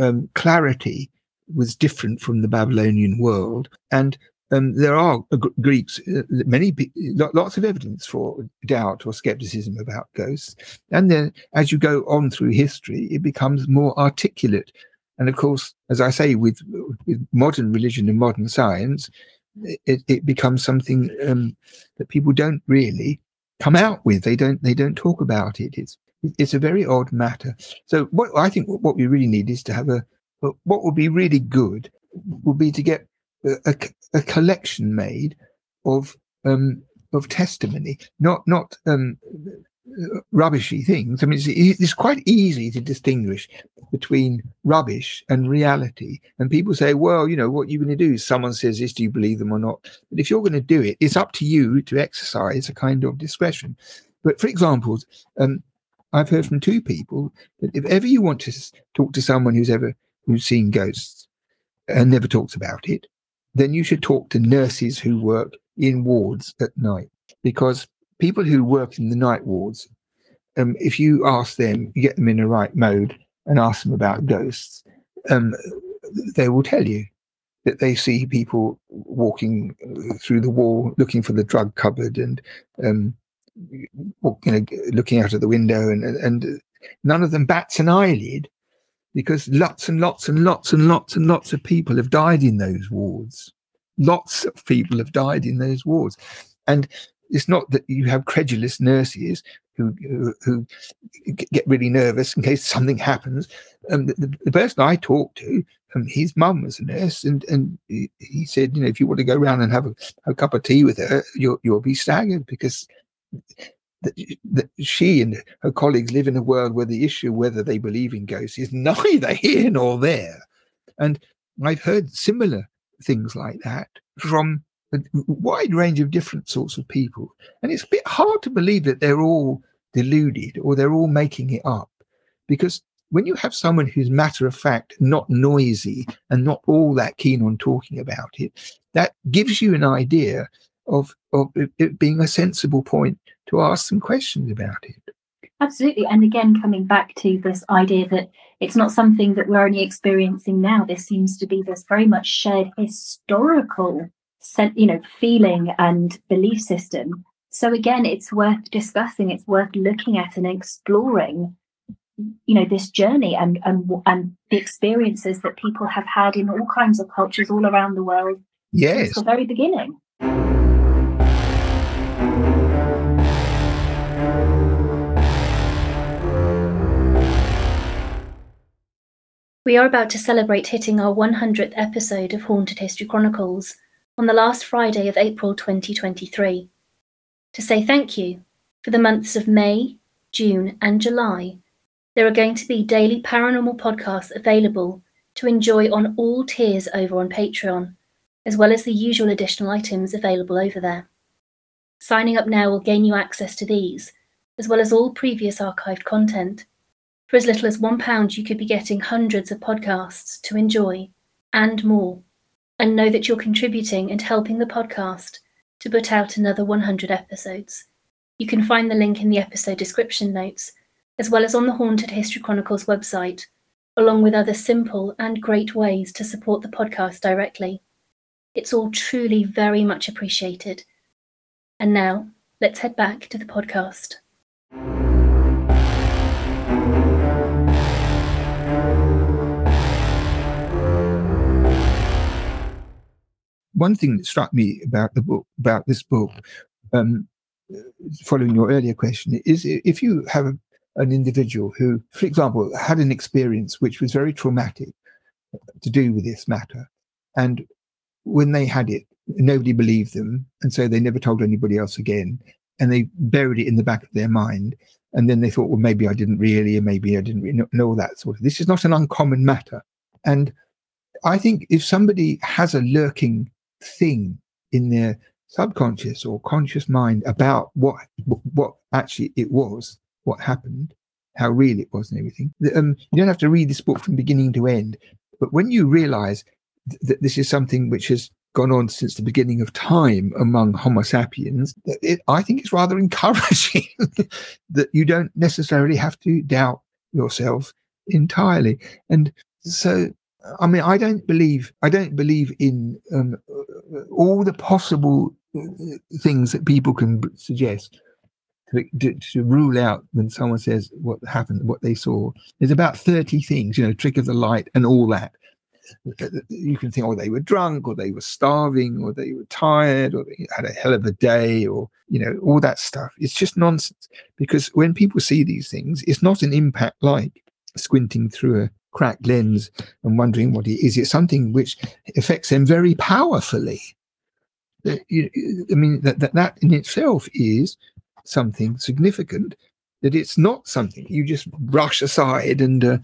um, clarity was different from the Babylonian world, and um, there are Greeks, uh, many lots of evidence for doubt or skepticism about ghosts, and then as you go on through history, it becomes more articulate. And of course, as I say, with with modern religion and modern science, it, it becomes something um, that people don't really come out with. They don't they don't talk about it. It's it's a very odd matter. So what I think what we really need is to have a what would be really good would be to get a, a collection made of um, of testimony, not not um, rubbishy things. I mean, it's, it's, quite easy to distinguish between rubbish and reality. And people say, well, you know, what you're going to do? Someone says this, do you believe them or not? But if you're going to do it, it's up to you to exercise a kind of discretion. But for example, um, I've heard from two people that if ever you want to talk to someone who's ever who's seen ghosts and never talks about it, then you should talk to nurses who work in wards at night. Because people who work in the night wards um, if you ask them, you get them in the right mode and ask them about ghosts, um, they will tell you that they see people walking through the wall looking for the drug cupboard and um, you know looking out of the window and and none of them bats an eyelid because lots and lots and lots and lots and lots of people have died in those wards lots of people have died in those wards and it's not that you have credulous nurses who, who, who get really nervous in case something happens. Um, the, the, person I talked to, um, his mum was a nurse, and and he, said, you know, if you want to go around and have a, a cup of tea with her, you'll you'll be staggered because. That she and her colleagues live in a world where the issue whether they believe in ghosts is neither here nor there, and I've heard similar things like that from a wide range of different sorts of people. And it's a bit hard to believe that they're all deluded or they're all making it up. Because when you have someone who's matter of fact, not noisy, and not all that keen on talking about it, that gives you an idea of, of it being a sensible point to ask some questions about it. Absolutely. And again, coming back to this idea that it's not something that we're only experiencing now. There seems to be this very much shared historical you know feeling and belief system so again it's worth discussing it's worth looking at and exploring you know this journey and and and the experiences that people have had in all kinds of cultures all around the world yes since the very beginning We are about to celebrate hitting our 100th episode of Haunted History Chronicles on the last Friday of April 2023 to say thank you for the months of May, June, and July. There are going to be daily paranormal podcasts available to enjoy on all tiers over on Patreon, as well as the usual additional items available over there. Signing up now will gain you access to these, as well as all previous archived content. For as little as £1, you could be getting hundreds of podcasts to enjoy and more and know that you're contributing and helping the podcast to put out another 100 episodes. You can find the link in the episode description notes, as well as on the Haunted History Chronicles website, along with other simple and great ways to support the podcast directly. It's all truly very much appreciated. And now, let's head back to the podcast. One thing that struck me about the book, about this book, um, following your earlier question, is if you have a, an individual who, for example, had an experience which was very traumatic to do with this matter, and when they had it, nobody believed them, and so they never told anybody else again, and they buried it in the back of their mind. And then they thought, well, maybe I didn't really, or maybe I didn't really know that sort of. This is not an uncommon matter, and I think if somebody has a lurking thing in their subconscious or conscious mind about what what actually it was, what happened, how real it was, and everything. Um, you don't have to read this book from beginning to end, but when you realize th- that this is something which has gone on since the beginning of time among Homo sapiens, it, I think it's rather encouraging that you don't necessarily have to doubt yourself entirely. And so I mean, I don't believe I don't believe in um, all the possible uh, things that people can suggest to, to, to, rule out when someone says what happened, what they saw. There's about thirty things, you know, trick of the light and all that. Uh, uh, you can think, oh, they were drunk, or they were starving, or they were tired, or they had a hell of a day, or you know, all that stuff. It's just nonsense because when people see these things, it's not an impact like squinting through a cracked lens and wondering what it is. It's something which affects them very powerfully. I mean, that, that, that in itself is something significant, that it's not something you just brush aside and uh,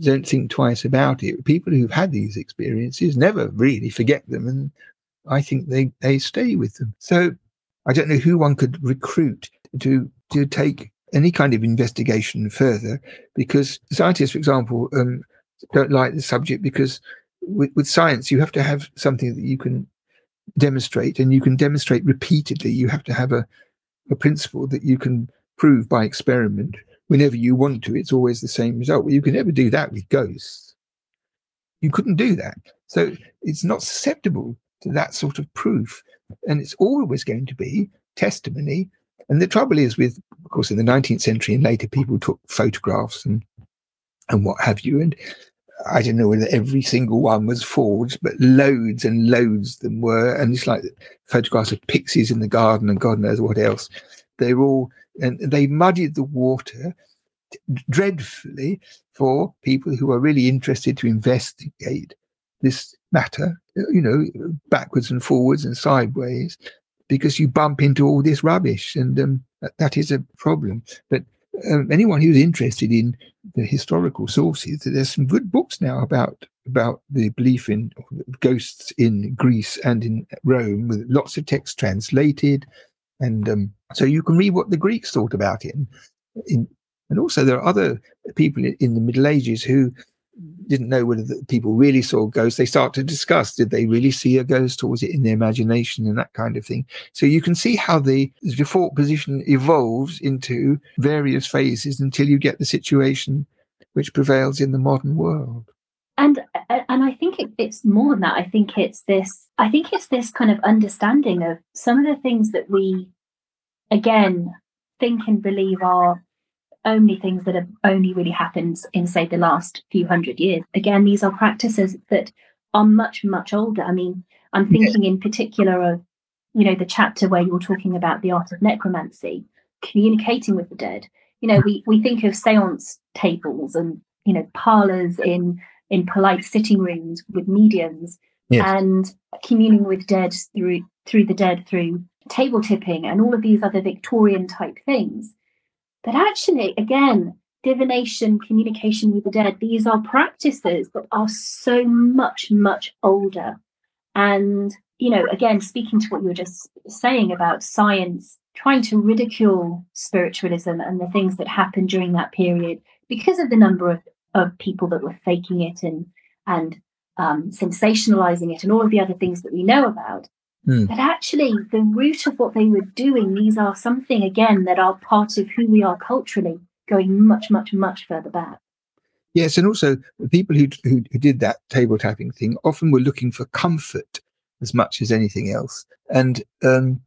don't think twice about it. People who've had these experiences never really forget them, and I think they, they stay with them. So I don't know who one could recruit to to take any kind of investigation further because scientists, for example, um, don't like the subject because with, with, science you have to have something that you can demonstrate and you can demonstrate repeatedly. You have to have a, a principle that you can prove by experiment whenever you want to, it's always the same result. Well, you can never do that with ghosts. You couldn't do that. So it's not susceptible to that sort of proof. And it's always going to be testimony. And the trouble is with, of course, in the 19th century and later, people took photographs and and what have you. And I don't know whether every single one was forged, but loads and loads of them were. And it's like photographs of pixies in the garden and God knows what else. They're all, and they muddied the water dreadfully for people who are really interested to investigate this matter, you know, backwards and forwards and sideways, because you bump into all this rubbish. And um, that is a problem. But um, anyone who's interested in the historical sources, there's some good books now about about the belief in ghosts in Greece and in Rome, with lots of text translated, and um, so you can read what the Greeks thought about it. In, in, and also, there are other people in the Middle Ages who didn't know whether people really saw ghosts. They start to discuss did they really see a ghost or was it in their imagination and that kind of thing. So you can see how the default position evolves into various phases until you get the situation which prevails in the modern world. And uh, and I think it, it's more than that. I think it's this. I think it's this kind of understanding of some of the things that we, again, think and believe are only things that have only really happened in, say, the last few hundred years. Again, these are practices that are much, much older. I mean, I'm thinking in particular of, you know, the chapter where you're talking about the art of necromancy, communicating with the dead. You know, we, we think of seance tables and, you know, parlors in in polite sitting rooms with mediums yes. and communing with dead through through the dead through table tipping and all of these other Victorian type things. But actually, again, divination, communication with the dead, these are practices that are so much, much older. And, you know, again, speaking to what you were just saying about science trying to ridicule spiritualism and the things that happened during that period because of the number of, of people that were faking it and and um, sensationalizing it and all of the other things that we know about. Mm. But actually, the root of what they were doing, these are something, again, that are part of who we are culturally, going much, much, much further back. Yes, and also the people who, who, who did that table tapping thing often were looking for comfort as much as anything else, and um,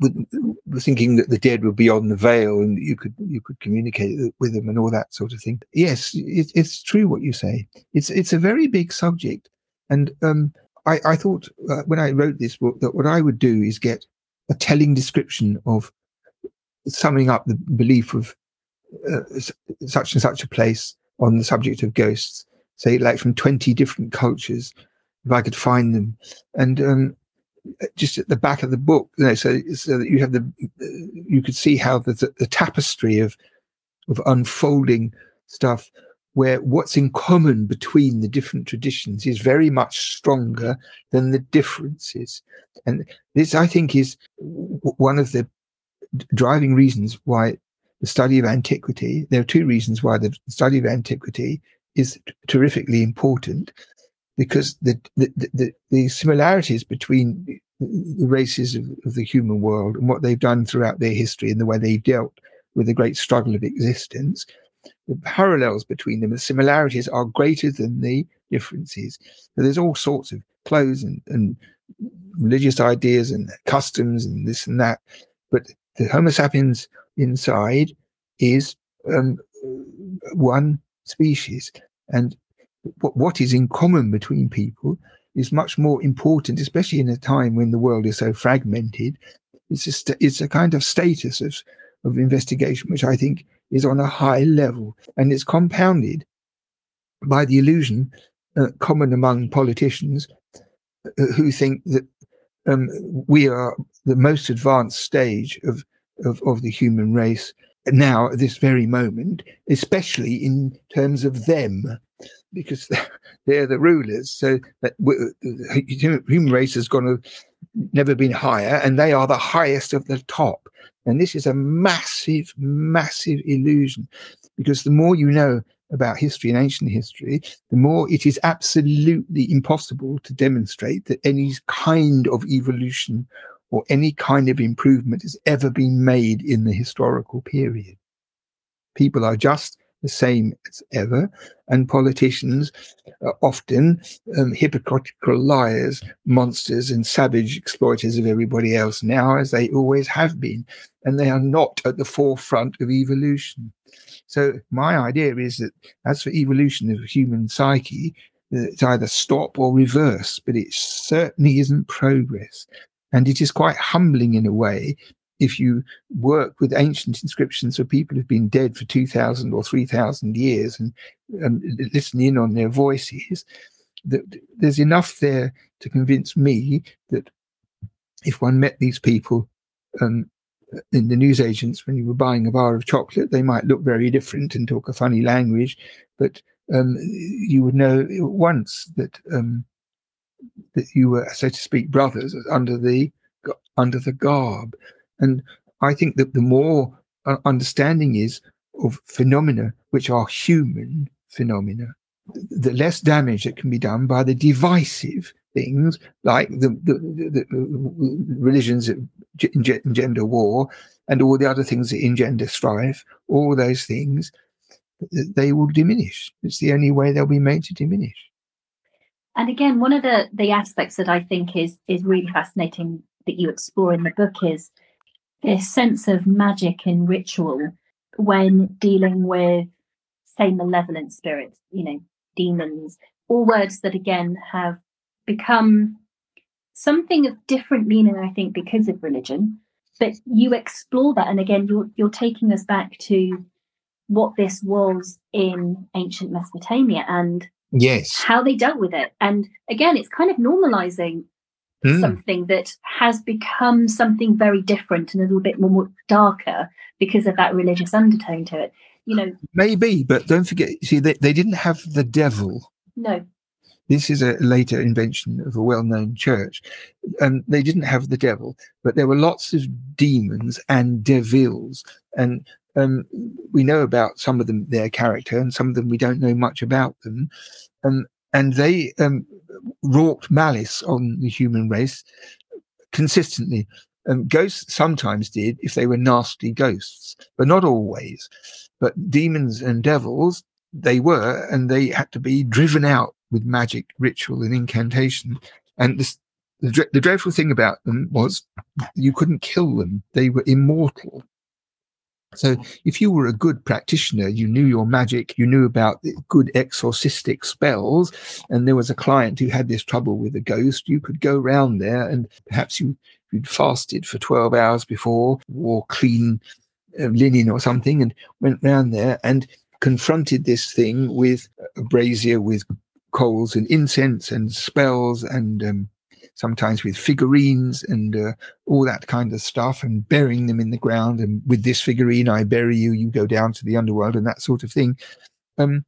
were thinking that the dead were beyond the veil and you could you could communicate with them and all that sort of thing. Yes, it, it's true what you say. It's it's a very big subject, and um, I, I thought uh, when I wrote this book that what I would do is get a telling description of summing up the belief of uh, such and such a place on the subject of ghosts, say like from 20 different cultures, if I could find them. And um, just at the back of the book, you know, so, so that you have the, uh, you could see how the, the tapestry of, of unfolding stuff where what's in common between the different traditions is very much stronger than the differences. And this, I think, is one of the driving reasons why the study of antiquity, there are two reasons why the study of antiquity is terrifically important because the, the, the, the similarities between the races of, of, the human world and what they've done throughout their history and the way they've dealt with the great struggle of existence the parallels between them, the similarities are greater than the differences. So there's all sorts of clothes and, and religious ideas and customs and this and that. But the Homo sapiens inside is um, one species. And what, what is in common between people is much more important, especially in a time when the world is so fragmented. It's just it's a kind of status of, of investigation, which I think is on a high level and it's compounded by the illusion uh, common among politicians uh, who think that um, we are the most advanced stage of, of, of the human race now at this very moment, especially in terms of them, because they're the rulers. So that the human race has gone to never been higher, and they are the highest of the top. And this is a massive, massive illusion because the more you know about history and ancient history, the more it is absolutely impossible to demonstrate that any kind of evolution or any kind of improvement has ever been made in the historical period. People are just the same as ever, and politicians are often um, hypocritical liars, monsters, and savage exploiters of everybody else now, as they always have been, and they are not at the forefront of evolution. So, my idea is that as for evolution of human psyche, it's either stop or reverse, but it certainly isn't progress. And it is quite humbling in a way if you work with ancient inscriptions for people who've been dead for 2,000 or 3,000 years and, and listen in on their voices, that there's enough there to convince me that if one met these people um, in the newsagents when you were buying a bar of chocolate, they might look very different and talk a funny language, but um, you would know once that um, that you were, so to speak, brothers under the under the garb. And I think that the more uh, understanding is of phenomena which are human phenomena, the less damage that can be done by the divisive things like the, the, the, the religions that engender war and all the other things that engender strife, all those things, they will diminish. It's the only way they'll be made to diminish. And again, one of the, the aspects that I think is is really fascinating that you explore in the book is this sense of magic in ritual when dealing with, say, malevolent spirits, you know, demons, all words that again have become something of different meaning, I think, because of religion. But you explore that, and again, you're you're taking us back to what this was in ancient Mesopotamia and yes, how they dealt with it. And again, it's kind of normalizing mm. something that has become something very different and a little bit more darker because of that religious undertone to it. You know, maybe, but don't forget. See, they, they didn't have the devil. No. This is a later invention of a well-known church. And they didn't have the devil, but there were lots of demons and devils. And um, we know about some of them, their character, and some of them we don't know much about them. Um, and they um, wrought malice on the human race consistently. Um, ghosts sometimes did if they were nasty ghosts, but not always. But demons and devils, they were, and they had to be driven out with magic, ritual, and incantation. And this, the, the dreadful thing about them was you couldn't kill them; they were immortal. So if you were a good practitioner, you knew your magic, you knew about good exorcistic spells, and there was a client who had this trouble with a ghost, you could go round there and perhaps you, you'd fasted for 12 hours before, wore clean uh, linen or something, and went round there and confronted this thing with a brazier with coals and incense and spells and um, sometimes with figurines and uh, all that kind of stuff and burying them in the ground. And with this figurine, I bury you, you go down to the underworld and that sort of thing. Um,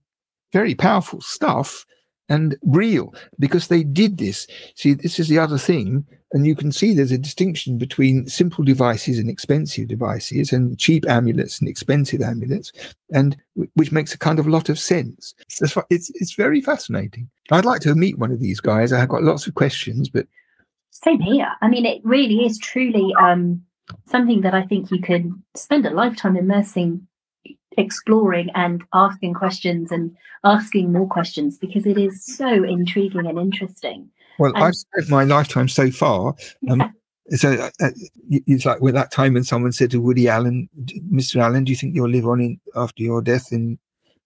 very powerful stuff and real because they did this. See, this is the other thing. And you can see there's a distinction between simple devices and expensive devices and cheap amulets and expensive amulets, and which makes a kind of lot of sense. It's, it's, it's very fascinating. I'd like to meet one of these guys. I've got lots of questions, but same here. I mean, it really is truly um, something that I think you can spend a lifetime immersing, exploring, and asking questions and asking more questions because it is so intriguing and interesting. Well, and, I've spent my lifetime so far. Um, yeah. So uh, uh it's like with that time when someone said to Woody Allen, "Mr. Allen, do you think you'll live on in after your death in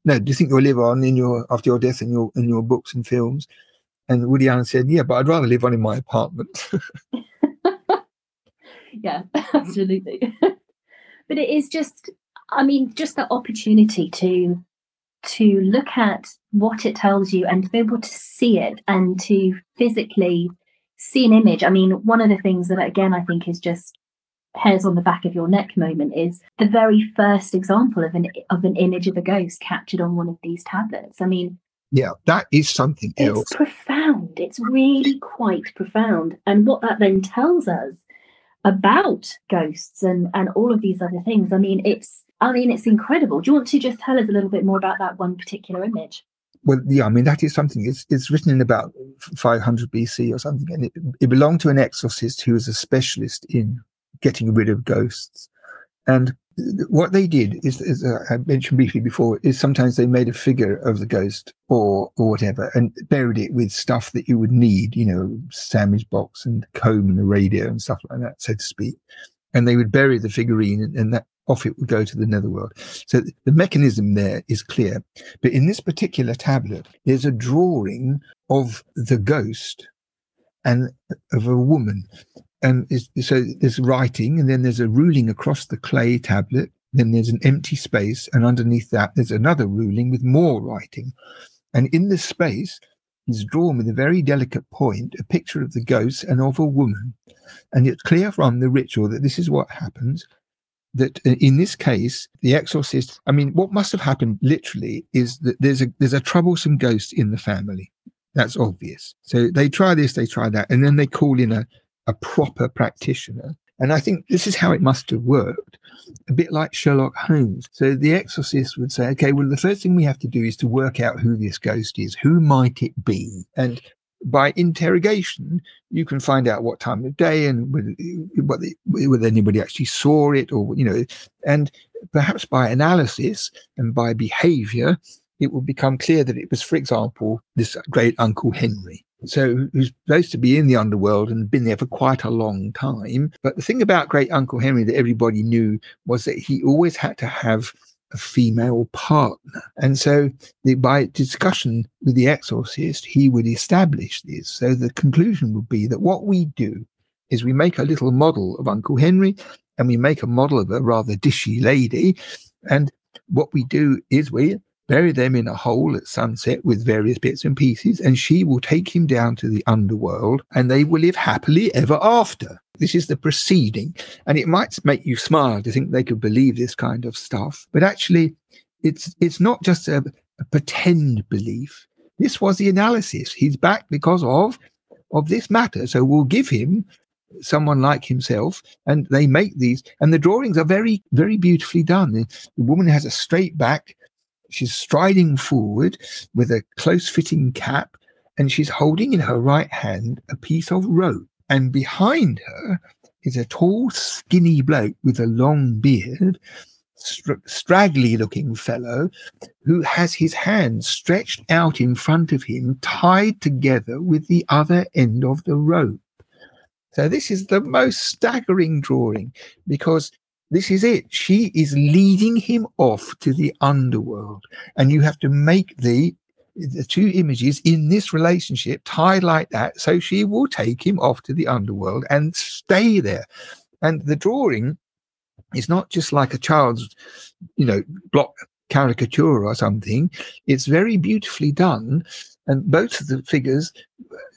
no, do you think you'll live on in your after your death in your in your books and films? And Woody Allen said, Yeah, but I'd rather live on in my apartment. yeah, absolutely. but it is just I mean, just the opportunity to to look at what it tells you and to be able to see it and to physically see an image. I mean, one of the things that again I think is just hairs on the back of your neck moment is the very first example of an of an image of a ghost captured on one of these tablets. I mean, yeah, that is something it's else. Profound. It's really quite profound. And what that then tells us about ghosts and and all of these other things. I mean, it's I mean, it's incredible. Do you want to just tell us a little bit more about that one particular image? well, yeah, I mean that is something. It's it's written in about 500 BC or something, and it, it belonged to an exorcist who was a specialist in getting rid of ghosts. And what they did is, as uh, I mentioned briefly before, is sometimes they made a figure of the ghost or or whatever and buried it with stuff that you would need, you know, sandwich box and comb and a radio and stuff like that, so to speak. And they would bury the figurine, and, and that off it would go to the netherworld. So the mechanism there is clear. But in this particular tablet, there's a drawing of the ghost and of a woman and so there's writing, and then there's a ruling across the clay tablet. Then there's an empty space, and underneath that there's another ruling with more writing. And in this space, he's drawn with a very delicate point a picture of the ghost and of a woman. And it's clear from the ritual that this is what happens. That in this case, the exorcist, I mean, what must have happened literally is that there's a there's a troublesome ghost in the family. That's obvious. So they try this, they try that, and then they call in a a proper practitioner. And I think this is how it must have worked, a bit like Sherlock Holmes. So the exorcist would say, okay, well, the first thing we have to do is to work out who this ghost is. Who might it be? And by interrogation, you can find out what time of day and whether, anybody actually saw it or, you know, and perhaps by analysis and by behavior, it will become clear that it was, for example, this great Uncle Henry so who's supposed to be in the underworld and been there for quite a long time. But the thing about Great Uncle Henry that everybody knew was that he always had to have a female partner. And so the, by discussion with the exorcist, he would establish this. So the conclusion would be that what we do is we make a little model of Uncle Henry and we make a model of a rather dishy lady. And what we do is we bury them in a hole at sunset with various bits and pieces, and she will take him down to the underworld, and they will live happily ever after. This is the proceeding, and it might make you smile to think they could believe this kind of stuff, but actually, it's it's not just a, a pretend belief. This was the analysis. He's back because of of this matter, so we'll give him someone like himself and they make these and the drawings are very very beautifully done the, the woman has a straight back She's striding forward with a close fitting cap, and she's holding in her right hand a piece of rope. And behind her is a tall, skinny bloke with a long beard, str- straggly looking fellow, who has his hands stretched out in front of him, tied together with the other end of the rope. So this is the most staggering drawing because this is it. She is leading him off to the underworld. And you have to make the the two images in this relationship tied like that so she will take him off to the underworld and stay there and the drawing is not just like a child's you know block caricature or something it's very beautifully done and both of the figures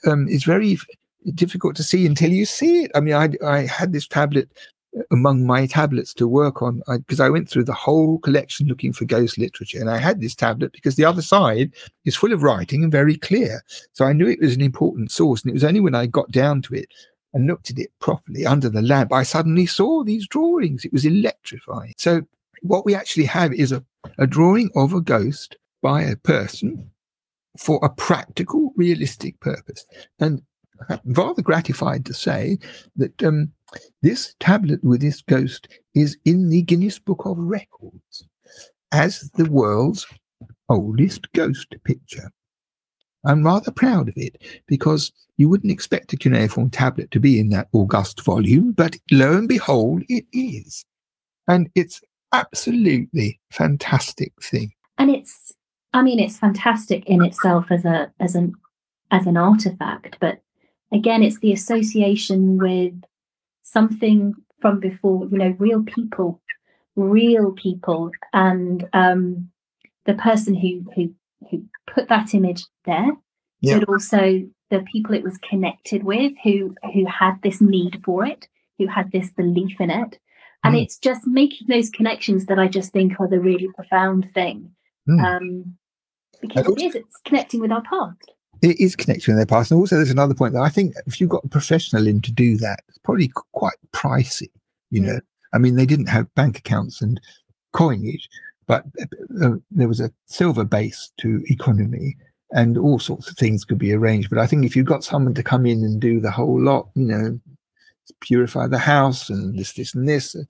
um, is very difficult to see until you see it i mean i, I had this tablet among my tablets to work on because I, I, went through the whole collection looking for ghost literature and I had this tablet because the other side is full of writing and very clear. So I knew it was an important source. And it was only when I got down to it and looked at it properly under the lamp, I suddenly saw these drawings. It was electrifying. So what we actually have is a, a drawing of a ghost by a person for a practical, realistic purpose. And I'm rather gratified to say that um, this tablet with this ghost is in the Guinness Book of Records as the world's oldest ghost picture. I'm rather proud of it because you wouldn't expect a cuneiform tablet to be in that august volume, but lo and behold, it is. And it's absolutely fantastic thing. And it's, I mean, it's fantastic in itself as a as an as an artifact, but again, it's the association with something from before, you know, real people, real people, and um, the person who who who put that image there, yeah. but also the people it was connected with, who who had this need for it, who had this belief in it, and mm. it's just making those connections that I just think are the really profound thing. Mm. Um, because it is, it's connecting with our past it is connecting with their past. And also, there's another point that I think if you've got a professional in to do that, it's probably quite pricey. You know, I mean, they didn't have bank accounts and coinage, but uh, there was a silver base to economy and all sorts of things could be arranged. But I think if you've got someone to come in and do the whole lot, you know, purify the house and this, this, and this, uh,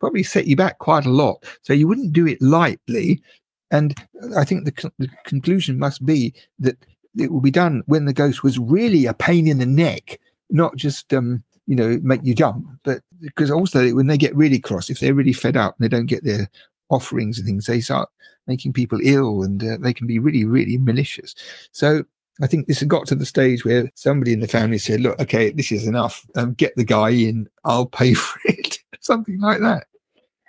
probably set you back quite a lot. So you wouldn't do it lightly. And I think the, the conclusion must be that it will be done when the ghost was really a pain in the neck, not just um, you know make you jump, but because also when they get really cross, if they're really fed up and they don't get their offerings and things, they start making people ill and uh, they can be really, really malicious. So I think this had got to the stage where somebody in the family said, look, okay, this is enough. Um, get the guy in. I'll pay for it. Something like that.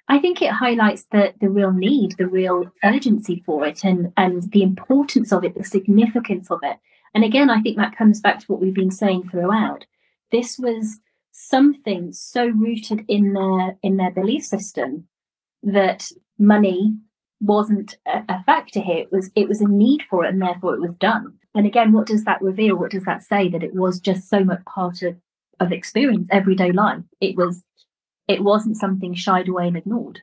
I think it highlights the, the real need, the real urgency for it and, and the importance of it, the significance of it. And again, I think that comes back to what we've been saying throughout. This was something so rooted in their in their belief system that money wasn't a, a factor here. It was it was a need for it, and therefore it was done. And again, what does that reveal? What does that say? That it was just so much part of of experience, everyday life. It was it wasn't something shied away and ignored.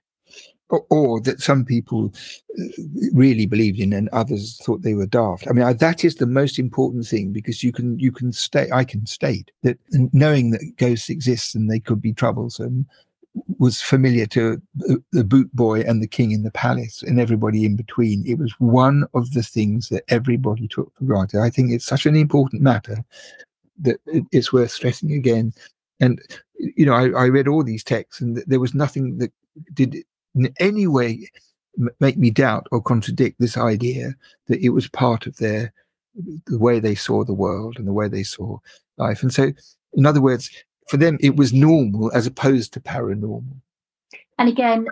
Or, that some people uh, really believed in and others thought they were daft. I mean, that is the most important thing because you can you can state I can state that knowing that ghosts exist and they could be troublesome was familiar to the boot boy and the king in the palace and everybody in between. It was one of the things that everybody took for granted. I think it's such an important matter that it's worth stressing again. And, you know, I, I read all these texts and there was nothing that did in any way make me doubt or contradict this idea that it was part of their the way they saw the world and the way they saw life. And so, in other words, for them it was normal as opposed to paranormal. And again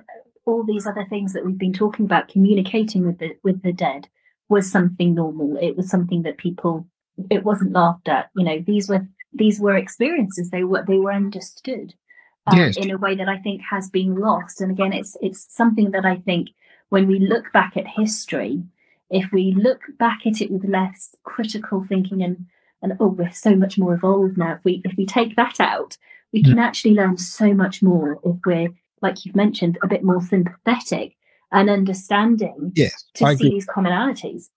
all these other things that we've been talking about communicating with the with the dead was something normal. It was something that people it wasn't laughed at you know these were these were experiences they were they were understood um, yes. in a way that i think has been lost and again it's it's something that i think when we look back at history if we look back at it with less critical thinking and and oh we're so much more evolved now if we if we take that out we can mm. actually learn so much more if we're like you've mentioned a bit more sympathetic and understanding yes to I see agree. these commonalities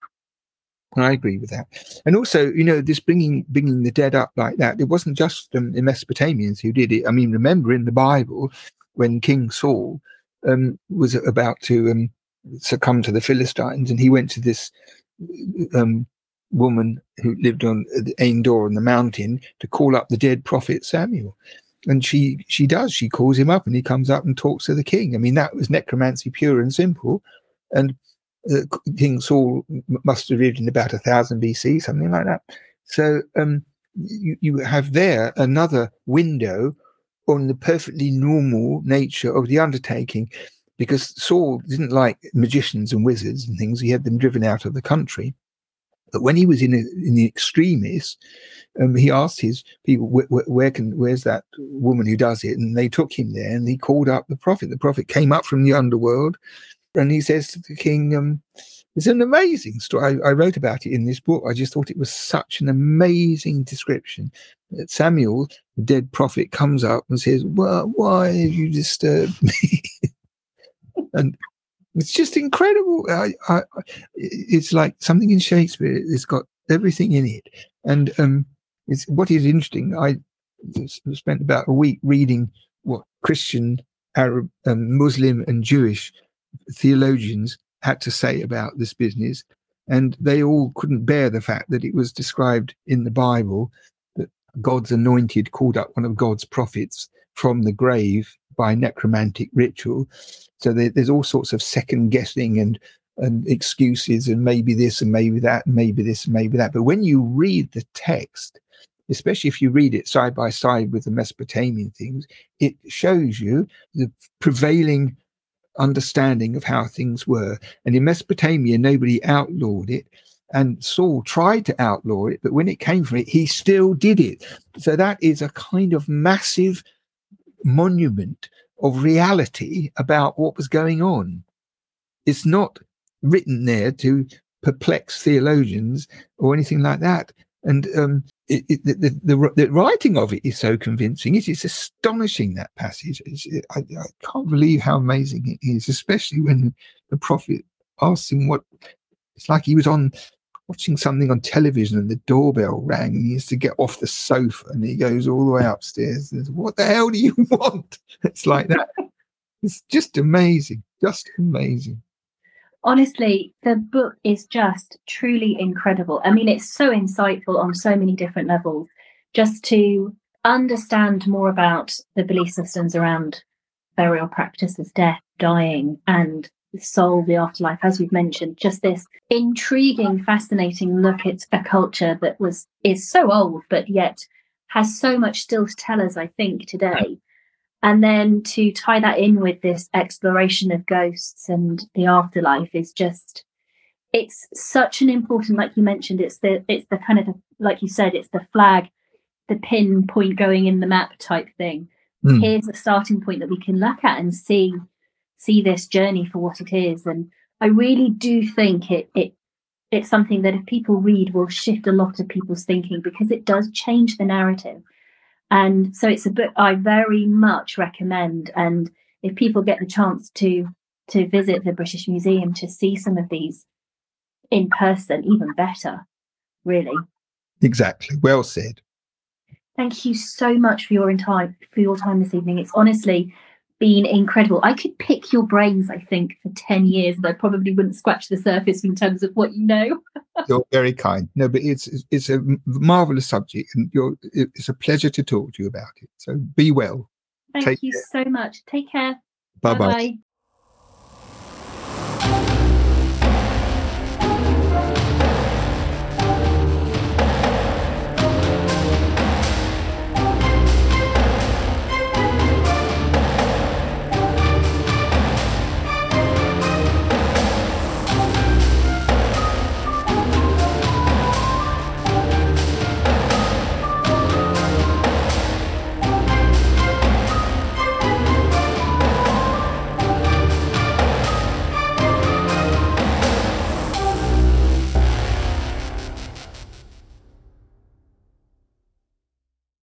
I agree with that, and also, you know, this bringing bringing the dead up like that. It wasn't just um, the Mesopotamians who did it. I mean, remember in the Bible when King Saul um, was about to um, succumb to the Philistines, and he went to this um, woman who lived on the Endor on the mountain to call up the dead prophet Samuel. And she she does. She calls him up, and he comes up and talks to the king. I mean, that was necromancy pure and simple. And King Saul must have lived in about a thousand BC, something like that. So um, you, you have there another window on the perfectly normal nature of the undertaking, because Saul didn't like magicians and wizards and things. He had them driven out of the country. But when he was in a, in the extremis, um, he asked his people, where, can where's that woman who does it? And they took him there, and he called up the prophet. The prophet came up from the underworld, and he says to the king, um, "It's an amazing story. I, I, wrote about it in this book. I just thought it was such an amazing description." That Samuel, the dead prophet, comes up and says, "Well, why have you disturbed me?" and it's just incredible. I, I, it's like something in Shakespeare. It's got everything in it, and um, it's what is interesting. I spent about a week reading what Christian, Arab, um, Muslim, and Jewish theologians had to say about this business, and they all couldn't bear the fact that it was described in the Bible that God's anointed called up one of God's prophets from the grave by necromantic ritual so there, there's all sorts of second guessing and and excuses and maybe this and maybe that and maybe this and maybe that. But when you read the text, especially if you read it side by side with the Mesopotamian things, it shows you the prevailing understanding of how things were. And in Mesopotamia, nobody outlawed it. And Saul tried to outlaw it, but when it came from it, he still did it. So that is a kind of massive monument of reality about what was going on. It's not written there to perplex theologians or anything like that. And um, it, it, the, the, the, writing of it is so convincing. It is astonishing that passage. It, I, I, can't believe how amazing it is, especially when the prophet asks him what it's like. He was on watching something on television and the doorbell rang and he has to get off the sofa and he goes all the way upstairs. Says, what the hell do you want? It's like that. it's just amazing, just amazing honestly, the book is just truly incredible. I mean, it's so insightful on so many different levels. Just to understand more about the belief systems around burial practices, death, dying, and the soul, the afterlife, as we've mentioned, just this intriguing, fascinating look at a culture that was is so old, but yet has so much still to tell us, I think, today. And then to tie that in with this exploration of ghosts and the afterlife is just it's such an important like you mentioned it's the it's the kind of the, like you said it's the flag the pin point going in the map type thing. Mm. here's a starting point that we can look at and see see this journey for what it is. And i really do think it it it's something that if people read will shift a lot of people's thinking because it does change the narrative and so it's a book I very much recommend. And if people get the chance to to visit the British Museum to see some of these in person, even better, really. Exactly. Well said. Thank you so much for your time for your time this evening. It's honestly been incredible. I could pick your brains, I think, for 10 years, and I probably wouldn't scratch the surface in terms of what you know. you're very kind. No, but it's it's a marvelous subject, and you're it's a pleasure to talk to you about it. So be well. Thank Take you care. so much. Take care. Bye bye.